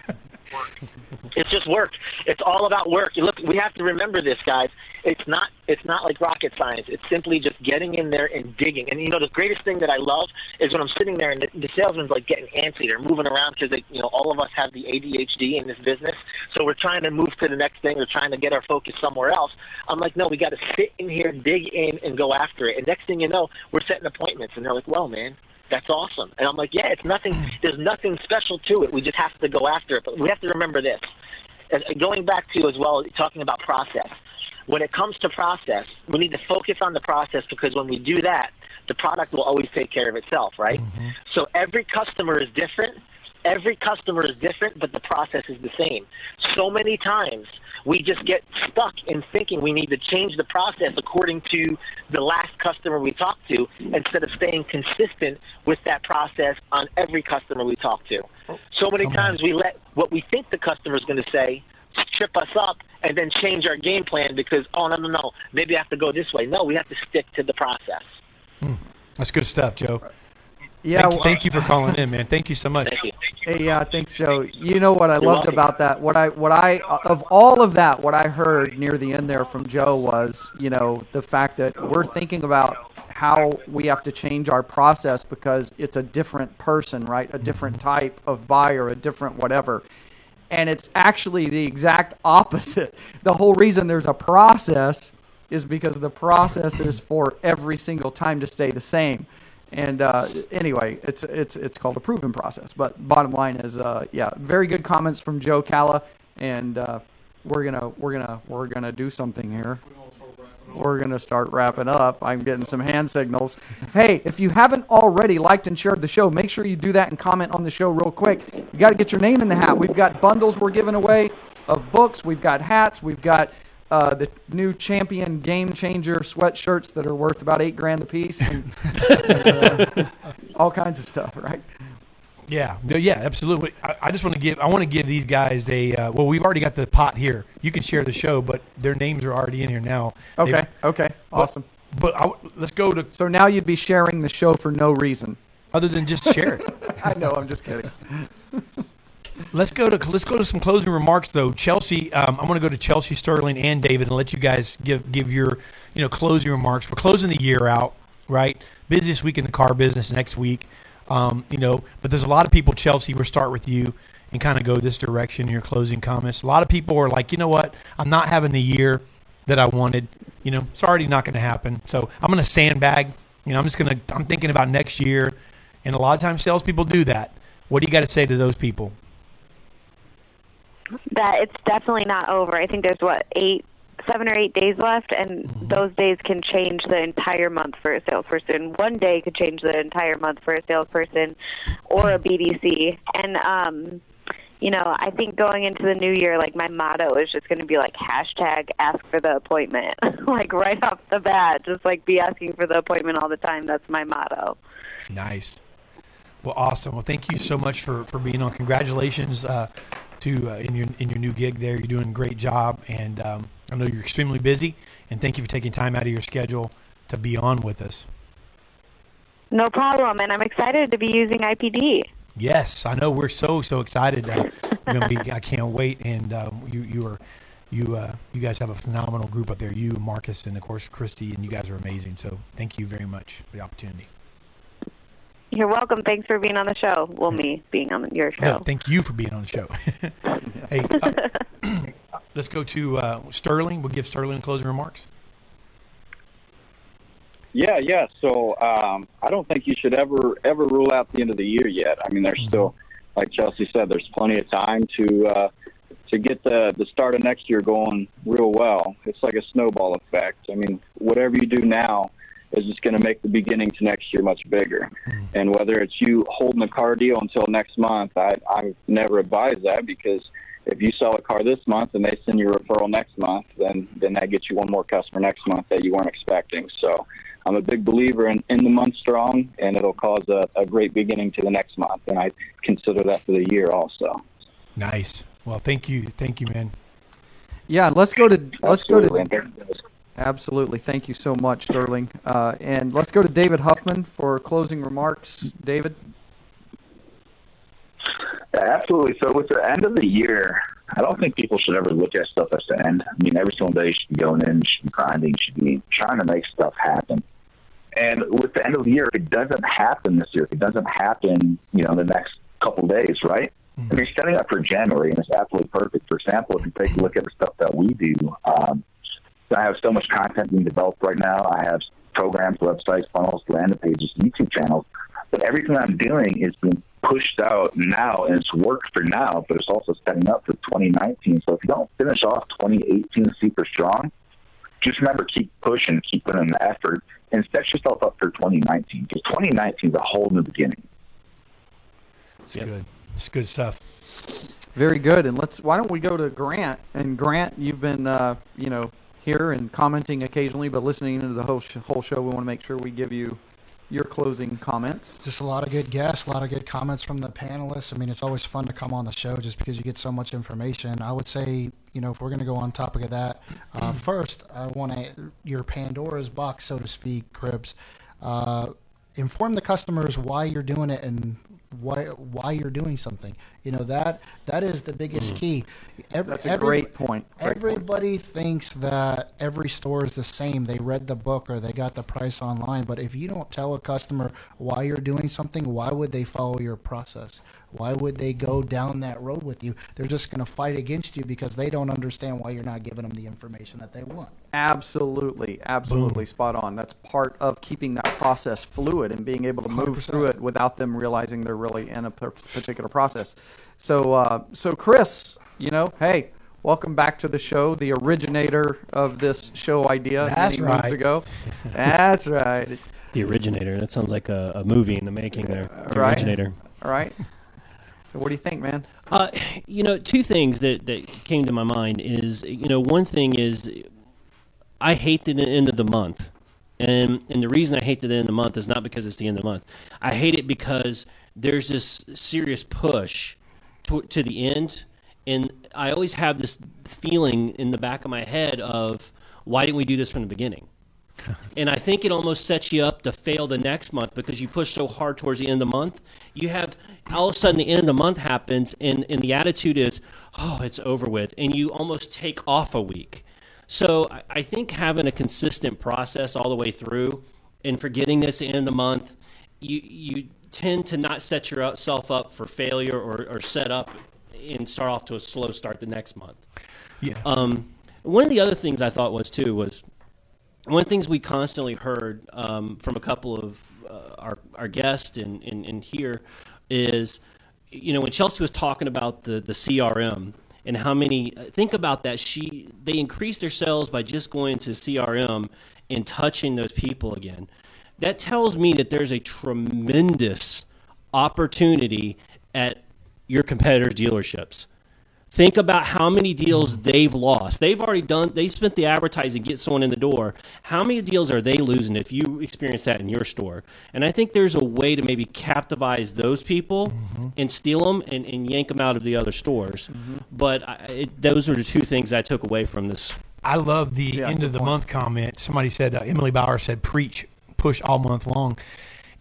It's just work. It's all about work. You look, we have to remember this, guys. It's not. It's not like rocket science. It's simply just getting in there and digging. And you know, the greatest thing that I love is when I'm sitting there and the, the salesman's like getting antsy. They're moving around because you know all of us have the ADHD in this business, so we're trying to move to the next thing. We're trying to get our focus somewhere else. I'm like, no, we got to sit in here, dig in, and go after it. And next thing you know, we're setting appointments, and they're like, well, man. That's awesome. And I'm like, yeah, it's nothing, there's nothing special to it. We just have to go after it. But we have to remember this. And uh, going back to as well, talking about process. When it comes to process, we need to focus on the process because when we do that, the product will always take care of itself, right? Mm-hmm. So every customer is different. Every customer is different, but the process is the same. So many times we just get stuck in thinking we need to change the process according to the last customer we talked to instead of staying consistent with that process on every customer we talk to. So many times we let what we think the customer is going to say trip us up and then change our game plan because, oh, no, no, no, maybe I have to go this way. No, we have to stick to the process. Hmm. That's good stuff, Joe. Yeah. thank, well- thank you for <laughs> calling in, man. Thank you so much. Thank you. Hey, yeah, thanks, Joe. You know what I loved welcome. about that? What I, what I, of all of that, what I heard near the end there from Joe was, you know, the fact that we're thinking about how we have to change our process because it's a different person, right? A different type of buyer, a different whatever. And it's actually the exact <laughs> opposite. The whole reason there's a process is because the process is for every single time to stay the same. And uh, anyway, it's it's it's called a proven process. But bottom line is, uh, yeah, very good comments from Joe Calla, and uh, we're gonna we're gonna we're gonna do something here. We're gonna start wrapping up. I'm getting some hand signals. Hey, if you haven't already liked and shared the show, make sure you do that and comment on the show real quick. You got to get your name in the hat. We've got bundles we're giving away of books. We've got hats. We've got uh, the new champion game changer sweatshirts that are worth about eight grand a piece, and, and, <laughs> uh, all kinds of stuff, right? Yeah, no, yeah, absolutely. I, I just want to give I want to give these guys a uh, well. We've already got the pot here. You can share the show, but their names are already in here now. They- Okay, okay, awesome. But I, let's go to So now you'd be sharing the show for no reason. other than just share it. <laughs> I know, I'm just kidding. <laughs> Let's go to let's go to some closing remarks though. Chelsea, um, I'm going to go to Chelsea Sterling and David and let you guys give give your you know closing remarks. We're closing the year out, right? Busiest week in the car business next week, um, you know. But there's a lot of people. Chelsea, we'll start with you and kind of go this direction in your closing comments. A lot of people are like, you know what? I'm not having the year that I wanted. You know, it's already not going to happen. So I'm going to sandbag. You know, I'm just going to. I'm thinking about next year, and a lot of times salespeople do that. What do you got to say to those people? That it's definitely not over. I think there's what eight, seven or eight days left, and those days can change the entire month for a salesperson. One day could change the entire month for a salesperson or a BDC. And um, you know, I think going into the new year, like my motto is just going to be like hashtag ask for the appointment, <laughs> like right off the bat, just like be asking for the appointment all the time. That's my motto. Nice. Well, awesome. Well, thank you so much for, for being on. Congratulations uh, to uh, in your in your new gig there. You're doing a great job, and um, I know you're extremely busy. And thank you for taking time out of your schedule to be on with us. No problem, and I'm excited to be using IPD. Yes, I know we're so so excited. Uh, we're gonna be. I can't wait. And um, you you are you uh, you guys have a phenomenal group up there. You, Marcus, and of course Christy, and you guys are amazing. So thank you very much for the opportunity. You're welcome. Thanks for being on the show. Well, me being on your show. No, thank you for being on the show. <laughs> hey, uh, <clears throat> let's go to uh, Sterling. We'll give Sterling closing remarks. Yeah, yeah. So um, I don't think you should ever ever rule out the end of the year yet. I mean, there's still, like Chelsea said, there's plenty of time to uh, to get the the start of next year going real well. It's like a snowball effect. I mean, whatever you do now is just going to make the beginning to next year much bigger. And whether it's you holding a car deal until next month, I I never advise that because if you sell a car this month and they send you a referral next month, then then that gets you one more customer next month that you weren't expecting. So I'm a big believer in, in the month strong, and it'll cause a, a great beginning to the next month. And I consider that for the year also. Nice. Well, thank you, thank you, man. Yeah, let's go to let's go to And thank you guys. absolutely. Thank you so much, Sterling. Uh, and let's go to David Huffman for closing remarks. David. Absolutely. So with the end of the year, I don't think people should ever look at stuff as the end. I mean, every single day you should be going in, you should be grinding, you should be trying to make stuff happen. And with the end of the year, if it doesn't happen this year, if it doesn't happen, you know, the next couple of days, right? I mean, setting up for January, and it's absolutely perfect. For example, if you take a look at the stuff that we do, um, I have so much content being developed right now. I have programs, websites, funnels, landing pages, YouTube channels. But everything I'm doing is being pushed out now, and it's worked for now, but it's also setting up for 2019. So if you don't finish off 2018 super strong, just remember keep pushing, keep putting in the effort, and set yourself up for 2019 because 2019 is a whole new beginning. It's good. It's good stuff. Very good. And let's. Why don't we go to Grant? And Grant, you've been, uh, you know, here and commenting occasionally, but listening into the whole sh- whole show. We want to make sure we give you your closing comments. Just a lot of good guests, a lot of good comments from the panelists. I mean, it's always fun to come on the show just because you get so much information. I would say, you know, if we're going to go on topic of that, uh, <clears throat> first, I want to your Pandora's box, so to speak, Cribs. Uh, inform the customers why you're doing it and why why you're doing something. You know that that is the biggest hmm. key. Every, That's a great point. Great point. Everybody thinks that every store is the same. They read the book or they got the price online. But if you don't tell a customer why you're doing something, why would they follow your process? Why would they go down that road with you? They're just going to fight against you because they don't understand why you're not giving them the information that they want. Absolutely, absolutely spot on. That's part of keeping that process fluid and being able to move 100%. through it without them realizing they're really in a particular process. So, uh, so Chris, you know, hey, welcome back to the show, the originator of this show idea That's many moons right. ago. <laughs> That's right. The originator. That sounds like a, a movie in the making there. The Right. originator. All right. So, what do you think, man? Uh, you know, two things that, that came to my mind is, you know, one thing is I hate the end of the month. And, and the reason I hate the end of the month is not because it's the end of the month. I hate it because there's this serious push to, to the end. And I always have this feeling in the back of my head of, why didn't we do this from the beginning? <laughs> and I think it almost sets you up to fail the next month because you push so hard towards the end of the month. You have all of a sudden the end of the month happens, and, and the attitude is, oh, it's over with, and you almost take off a week. So I, I think having a consistent process all the way through and forgetting this at the end of the month, you, you tend to not set yourself up for failure or, or set up and start off to a slow start the next month. Yeah. Um, one of the other things I thought was too was one of the things we constantly heard um, from a couple of uh, our our guests and, and, and here is, you know, when Chelsea was talking about the the CRM and how many uh, think about that she they increased their sales by just going to CRM and touching those people again. That tells me that there's a tremendous opportunity at your competitors' dealerships. Think about how many deals they've lost. They've already done. They spent the advertising get someone in the door. How many deals are they losing if you experience that in your store? And I think there's a way to maybe capitalize those people and steal them and, and yank them out of the other stores. But I, it, those are the two things I took away from this. I love the Yeah, end of the point. month comment. Somebody said uh, Emily Bauer said preach, push all month long.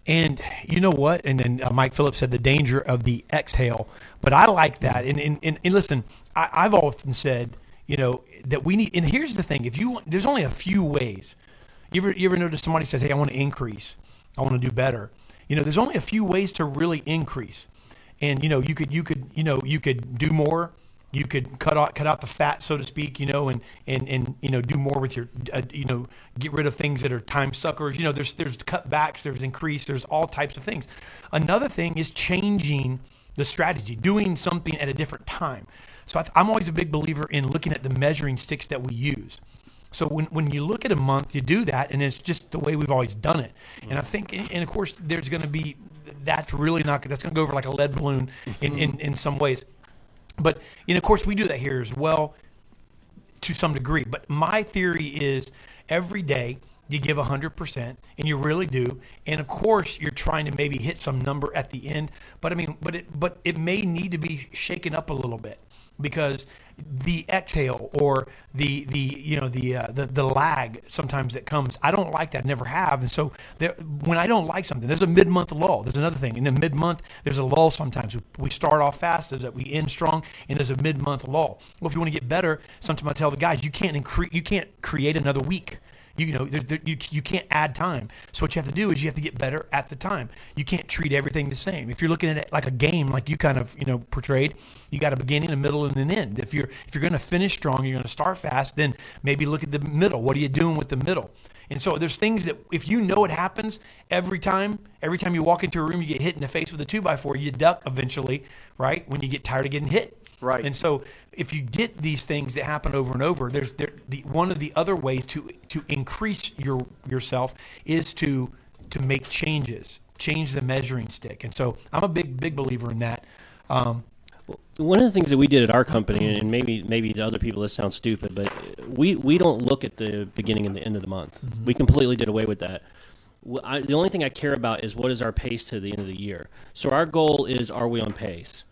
And you know what? And then uh, Mike Phillips said the danger of the exhale. But I like that. And and, and, and listen, I, I've often said, you know, that we need. And here's the thing: if you there's only a few ways. You ever you ever notice somebody says, "Hey, I want to increase. I want to do better." You know, there's only a few ways to really increase. And you know, you could you could you know you could do more you could cut out cut out the fat, so to speak, you know, and and and you know do more with your, uh, you know, get rid of things that are time suckers. You know, there's there's cutbacks, there's increase, there's all types of things. Another thing is changing the strategy, doing something at a different time. So I I'm always a big believer in looking at the measuring sticks that we use. So when, when you look at a month, you do that, and it's just the way we've always done it. And I think, and and of course, there's going to be that's really not that's going to go over like a lead balloon in, in, in some ways. But and of course, we do that here as well to some degree. But my theory is every day you give 100% and you really do and of course you're trying to maybe hit some number at the end but i mean but it but it may need to be shaken up a little bit because the exhale or the the you know the uh, the, the lag sometimes that comes. I don't like that. Never have. And so there, when i don't like something there's a mid-month lull. There's another thing. In the mid-month there's a lull sometimes. We, we start off fast there's that we end strong and there's a mid-month lull. Well if you want to get better sometimes i tell the guys you can't incre- you can't create another week you, know, there, there, you, you can't add time. So what you have to do is you have to get better at the time. You can't treat everything the same. If you're looking at it like a game, like you kind of you know portrayed, you got a beginning, a middle, and an end. If you're if you're going to finish strong, you're going to start fast. Then maybe look at the middle. What are you doing with the middle? And so there's things that if you know it happens every time, every time you walk into a room, you get hit in the face with a two by four, you duck eventually, right? When you get tired of getting hit. Right. And so if you get these things that happen over and over, there's there, the one of the other ways to to increase your yourself is to to make changes, change the measuring stick. And so I'm a big big believer in that. Um, One of the things that we did at our company, and maybe maybe to other people this sounds stupid, but we we don't look at the beginning and the end of the month. We completely did away with that. I, the only thing I care about is what is our pace to the end of the year. So our goal is, are we on pace?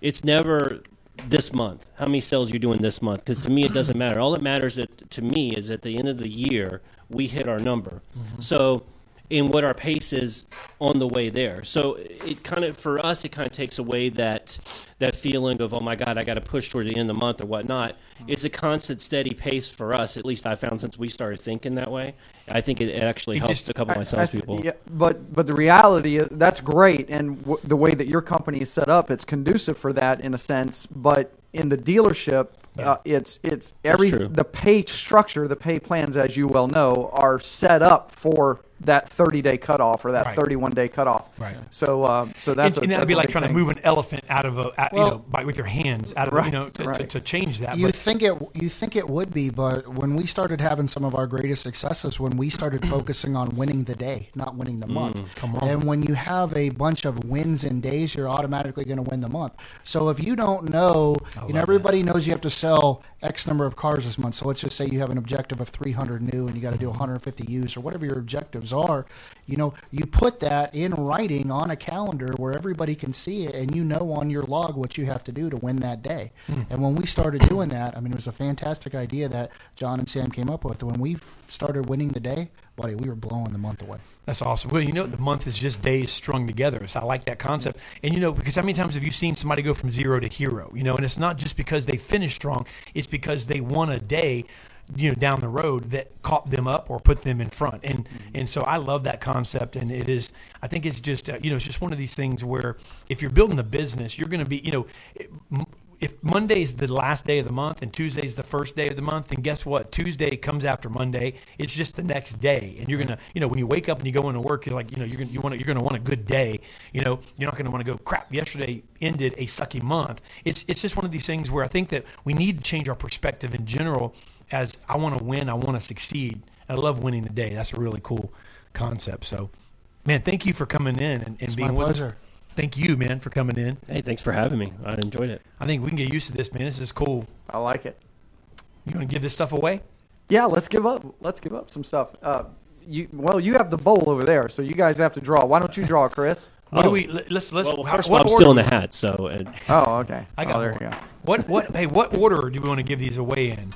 It's never this month. How many sales you're doing this month? Because to me, it doesn't matter. All that matters that, to me is at the end of the year we hit our number. Mm-hmm. So, in what our pace is on the way there. So it kind of for us, it kind of takes away that that feeling of oh my god, I got to push toward the end of the month or whatnot. It's a constant, steady pace for us. At least I found since we started thinking that way. I think it, it actually It helps just- a couple of my I- I salespeople. yeah, but but the reality is that's great, and w- the way that your company is set up, it's conducive for that in a sense. But in the dealership, uh, it's it's every the pay structure, the pay plans, as you well know, are set up for that 30 day cutoff or that Right. 31 day cutoff. Right. So uh, so that's and, a, and that'd that's be like trying thing. to move an elephant out of a out, you know by, with your hands out of Right, you know to, to, right. to change that. You but think it you think it would be, but when we started having some of our greatest successes, when we started <clears throat> focusing on winning the day, not winning the month. come on. And when you have a bunch of wins in days, you're automatically going to win the month. So if you don't know, you know, everybody knows you have to sell X number of cars this month. So let's just say you have an objective of 300 new and you got to do 150 used or whatever your objectives are. You know, you put that in writing on a calendar where everybody can see it and you know on your log what you have to do to win that day. Hmm. And when we started doing that, I mean, it was a fantastic idea that John and Sam came up with. When we started winning the day, buddy, we were blowing the month away. That's awesome. Well, you know, the month is just days strung together. So I like that concept. And you know, because how many times have you seen somebody go from zero to hero? You know, and it's not just because they finished strong; it's because they won a day, you know, down the road that caught them up or put them in front. And and so I love that concept. And it is, I think it's just, uh, you know, it's just one of these things where if you're building a business, you're going to be, you know. It, m- if Monday's the last day of the month and Tuesday's the first day of the month, then guess what? Tuesday comes after Monday. It's just the next day, and you're gonna, you know, when you wake up and you go into work, you're like, you know, you're gonna, you want, you're gonna want a good day. You know, you're not gonna want to go crap. Yesterday ended a sucky month. It's, it's just one of these things where I think that we need to change our perspective in general. As I want to win, I want to succeed. And I love winning the day. That's a really cool concept. So, man, thank you for coming in and, and It's being my with us. Thank you, man, for coming in. Hey, thanks for having me. I enjoyed it. I think we can get used to this, man. This is cool. I like it. You want to give this stuff away? Yeah, let's give up. Let's give up some stuff. Uh, you well, you have the bowl over there, so you guys have to draw. Why don't you draw, Chris? What do Oh. we? Let's let's. Well, how- first of all, what I'm still in the hat, so uh, Oh, okay. I got oh, there more. you go. What what? Hey, what order do we want to give these away in?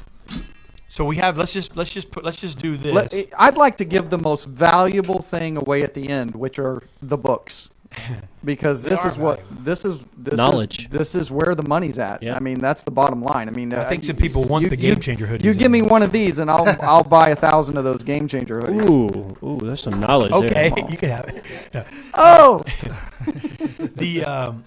So we have. Let's just let's just put. Let's just do this. Let- I'd like to give the most valuable thing away at the end, which are the books, <laughs> because this are is what this is. This Knowledge. Is, this is where the money's at. Yeah. I mean, that's the bottom line. I mean, I uh, think some people want you- the game changer hoodies. You in give me one of these, and I'll <laughs> I'll buy a thousand of those game changer hoodies. ooh, ooh, there's some knowledge Okay, there. <laughs> you can have it. No. Oh, The um.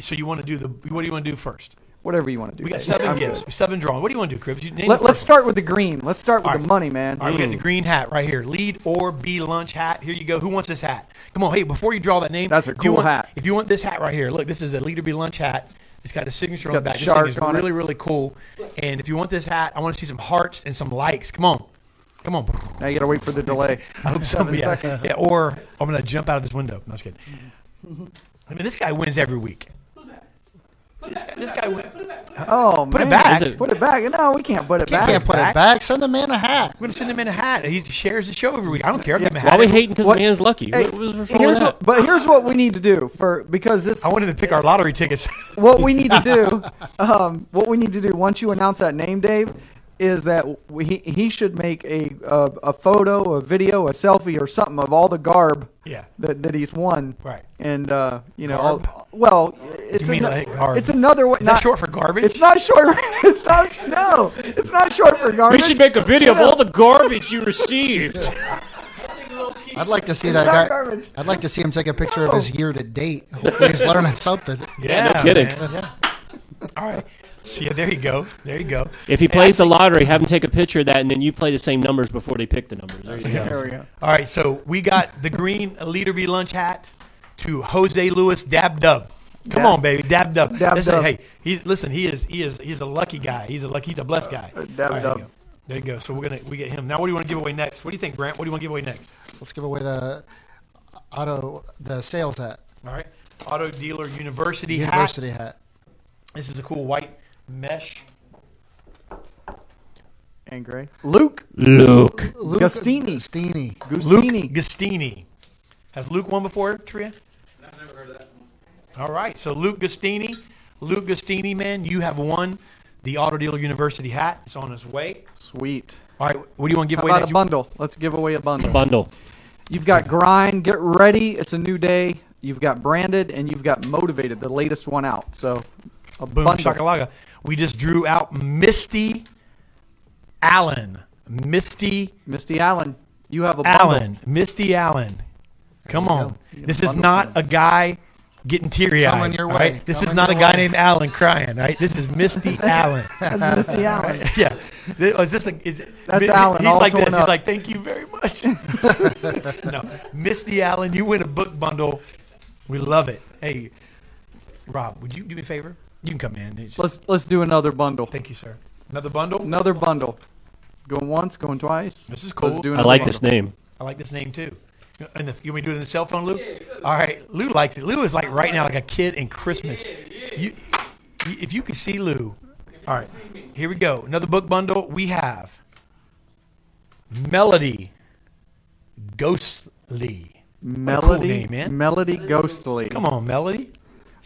So you want to do the? What do you want to do first? Whatever you want to do. We got seven gifts, seven drawn. What do you want to do, Cribs? You name Let, let's first start with the green. Let's start with All the money, man. All right, we got the green hat right here. Lead or be lunch hat. Here you go. Who wants this hat? Come on, hey, before you draw that name, That's a cool want- hat. If you want this hat right here, look, this is a Lead or Be Lunch hat. It's got a signature on Got the the back. This thing is on it. really, really cool. And if you want this hat, I want to see some hearts and some likes. Come on, come on. Now you got to wait for the delay. <laughs> I hope somebody, yeah, yeah, or I'm gonna jump out of this window. No, I was kidding. I mean, this guy wins every week. This guy, this guy win. Oh Put it back. It- Put it back. No, we can't put it back. Can't put back. it back. Send the man a hat. We're gonna send him in a hat. He shares the show every week. I don't care. I'll give him a Why hat. are we hating because What- the man's lucky? Hey, what was here's what, but here's what we need to do for because this I wanted to pick our lottery tickets. what we need to <laughs> do um, what we need to do once you announce that name dave is that we, he, he should make a, a a photo a video a selfie or something of all the garb yeah. that, that he's won Right. and uh, you know Garb? all- well it's mean ano- like garb? it's another way Is that not, short for garbage? it's not short <laughs> it's not no it's not short for garbage. we should make a video of all the garbage you received. <laughs> I'd like to see It's that guy. garbage. I'd like to see him take a picture of his year to date. Hopefully, he's learning something. Yeah, no kidding. yeah. All right. So <laughs> yeah, there you go. There you go. If he plays the lottery, have him take a picture of that, and then you play the same numbers before they pick the numbers. There you go. there we go All right. So we got the green Lead or Be Lunch hat to Jose Lewis Dab Dub. Come Dab- on, baby, Dab Dub. Dab listen, Dub. hey, he's listen. He is he is he's a lucky guy. He's a lucky. He's a blessed guy. Uh, Dab All right, Dub. There you, go. there you go. So we're gonna we get him now. What do you want to give away next? What do you think, Grant? What do you want to give away next? Let's give away the auto the sales hat, All right. Auto Dealer University, hat. university hat. This is a cool white mesh. and gray luke Luke. Luke Gustini. Gustini. Luke Gustini. Gustini. Has Luke won before, Tria? I've never heard of that one. All right. So Luke Gustini, Luke Gustini, man, you have won the Auto Dealer University hat. It's on its way. sweet All right. What do you want to give how away about next? a bundle let's give away a bundle A Bundle. You've got grind, get ready. It's a new day. You've got branded, and you've got motivated, the latest one out. So, a Boom bundle. shakalaka. We just drew out Misty Allen. Misty Misty Allen, you have a bundle. Allen. Misty Allen. Come on. This is not a guy getting teary eyed. Coming your way. This is not a your guy way. named Allen crying. Right. This is Misty <laughs> Allen. That's Misty Allen. <laughs> yeah. Th- oh, Is this like, is it, That's Mi- Allen, He's all like this. torn He's up. like, thank you very much. <laughs> no, Misty Allen, you win a book bundle. We love it. Hey, Rob, would you do me a favor? You can come in. It's- Let's let's do another bundle. thank you, sir. Another bundle. Another bundle. Going once, going twice. This is cool. Let's do I another like bundle. this name. I like this name too. And the, you want me to do it in the cell phone, Lou? All right, Lou likes it. Lou is like right now like a kid in Christmas. You, you- if you could see Lou. All right, here we go. Another book bundle. We have Melody Ghostly. Melody, name, man. Melody Ghostly. Come on, Melody.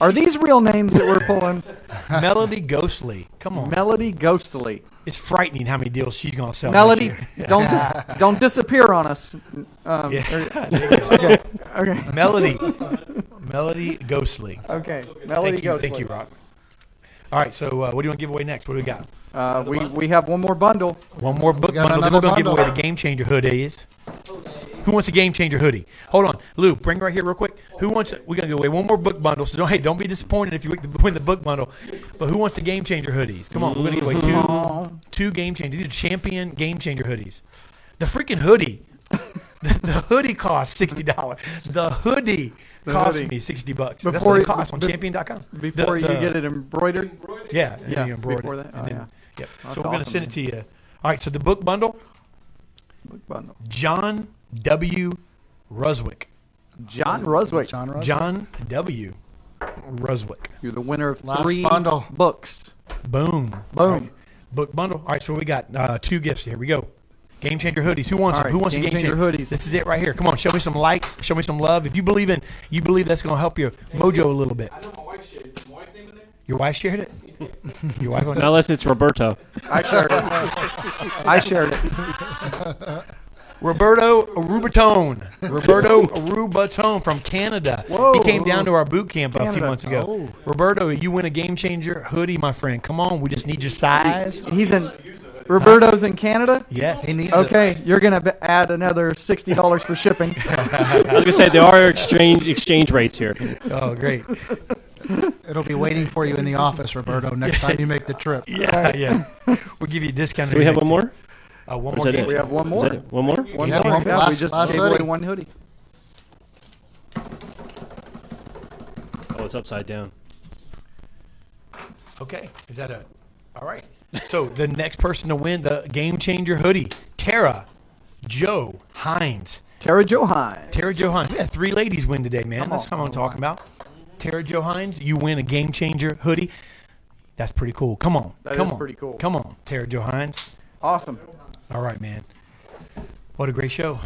Are these real names that we're pulling? <laughs> Melody Ghostly. Come on. Melody Ghostly. It's frightening how many deals she's going to sell. Melody, don't dis- <laughs> don't disappear on us. Um, Yeah. or- <laughs> okay. Okay. Melody. Melody Ghostly. Okay. Melody Thank you, Ghostly. thank you, Rock. All right, so uh, what do you want to give away next? What do we got? Uh, we we have one more bundle. One more book got bundle. Then we're going to give away the Game Changer hoodies. Who wants a Game Changer hoodie? Hold on, Lou. Bring right here real quick. Who wants? We're going to give away one more book bundle. So don't hey, don't be disappointed if you win the- book bundle. But who wants the Game Changer hoodies? Come on, we're going to give away two two Game Changer. These are champion Game Changer hoodies. The freaking hoodie. <laughs> the, the hoodie costs sixty dollars. The hoodie cost hoodie. me sixty bucks. That's Before what it costs on be- champion.com. Before The- you get it embroidered. yeah, Yeah, then you embroider before that? and Oh, then- yeah. Yep. That's so we're going to awesome, send it to you. All right. So the book bundle, Book bundle. John W. Ruswick. John Ruswick. John Russell. John W. Ruswick. You're the winner of Last three bundle. books. Boom. Boom. All right. Book bundle. All right. So we got uh, two gifts. Here we go. Game changer hoodies. Who wants All them? right, Who wants Game a game Changer changer hoodies. This is it right here. Come on. Show me some likes. Show me some love. If you believe in, you believe that's going to help your mojo a little bit. I know my wife shared it. My wife's name in there? Your wife shared it. <laughs> Your wife. Unless it's Roberto. I shared it. I shared it. <laughs> Roberto Rubatone. Roberto Rubatone from Canada. Whoa. He came down to our boot camp a few months ago. Oh. Roberto, you win a game changer hoodie, my friend. Come on, we just need your size. He's in. Roberto's in Canada. Yes. He needs it. Okay, you're gonna b- add another sixty dollars for shipping. <laughs> I was gonna say there are exchange exchange rates here. Oh, great. It'll be waiting for you in the office, Roberto, next <laughs> time you make the trip. Yeah, yeah. We'll give you a discount. Do we have one more? Uh, one more that game. it? We have one more. that it? One more? One more. one- yeah, we just last gave away one hoodie. Oh, it's upside down. Okay. Is that a? All right. So the next person to win the game changer hoodie, Tara Joe Hines. Tara Joe Hines. Tara Joe Hines. We had three ladies win today, man. Come That's on. what I'm talking about. Tara Joe Hines, you win a game changer hoodie. That's pretty cool. Come on. That Come is on. pretty cool. Come on, Tara Joe Hines. Awesome. All right, man. What a great show.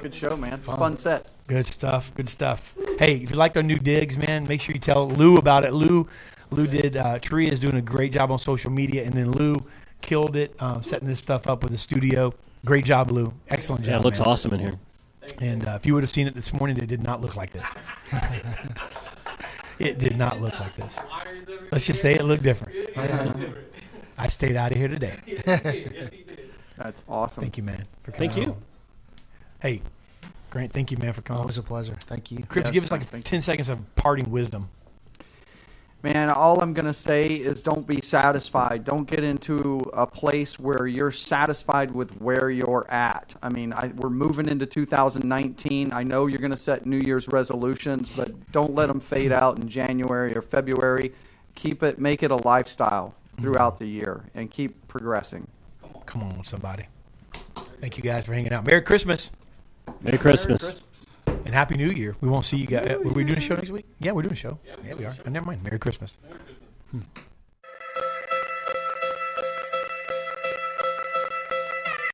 Good show, man. Fun set. Good stuff. Good stuff. Hey, if you liked our new digs, man, make sure you tell Lou about it. Lou, Lou did. Uh, Taria is doing a great job on social media, and then Lou killed it um, setting this stuff up with the studio. Great job, Lou. Excellent job. Yeah, it looks man. awesome in here. And uh, if you would have seen it this morning, it did not look like this. <laughs> it did not look like this. Let's just say it looked different. <laughs> I stayed out of here today. <laughs> That's awesome. Thank you, man. For coming Thank you. on. Hey, Grant, thank you, man, for coming. Always a pleasure. Thank you. Cribs, Yes, give us like thank you. 10 seconds of parting wisdom. Man, all I'm going to say is don't be satisfied. Don't get into a place where you're satisfied with where you're at. I mean, I, we're moving into 2019. I know you're going to set New Year's resolutions, but don't let them fade out in January or February. Keep it, make it a lifestyle throughout mm-hmm. the year, and keep progressing. Come on, somebody. Thank you guys for hanging out. Merry Christmas Merry Christmas. and Happy New Year. We won't see you guys. We're we doing a show next week? Yeah, we're doing a show. Yeah, we are. Oh, never mind. Merry Christmas. Hmm.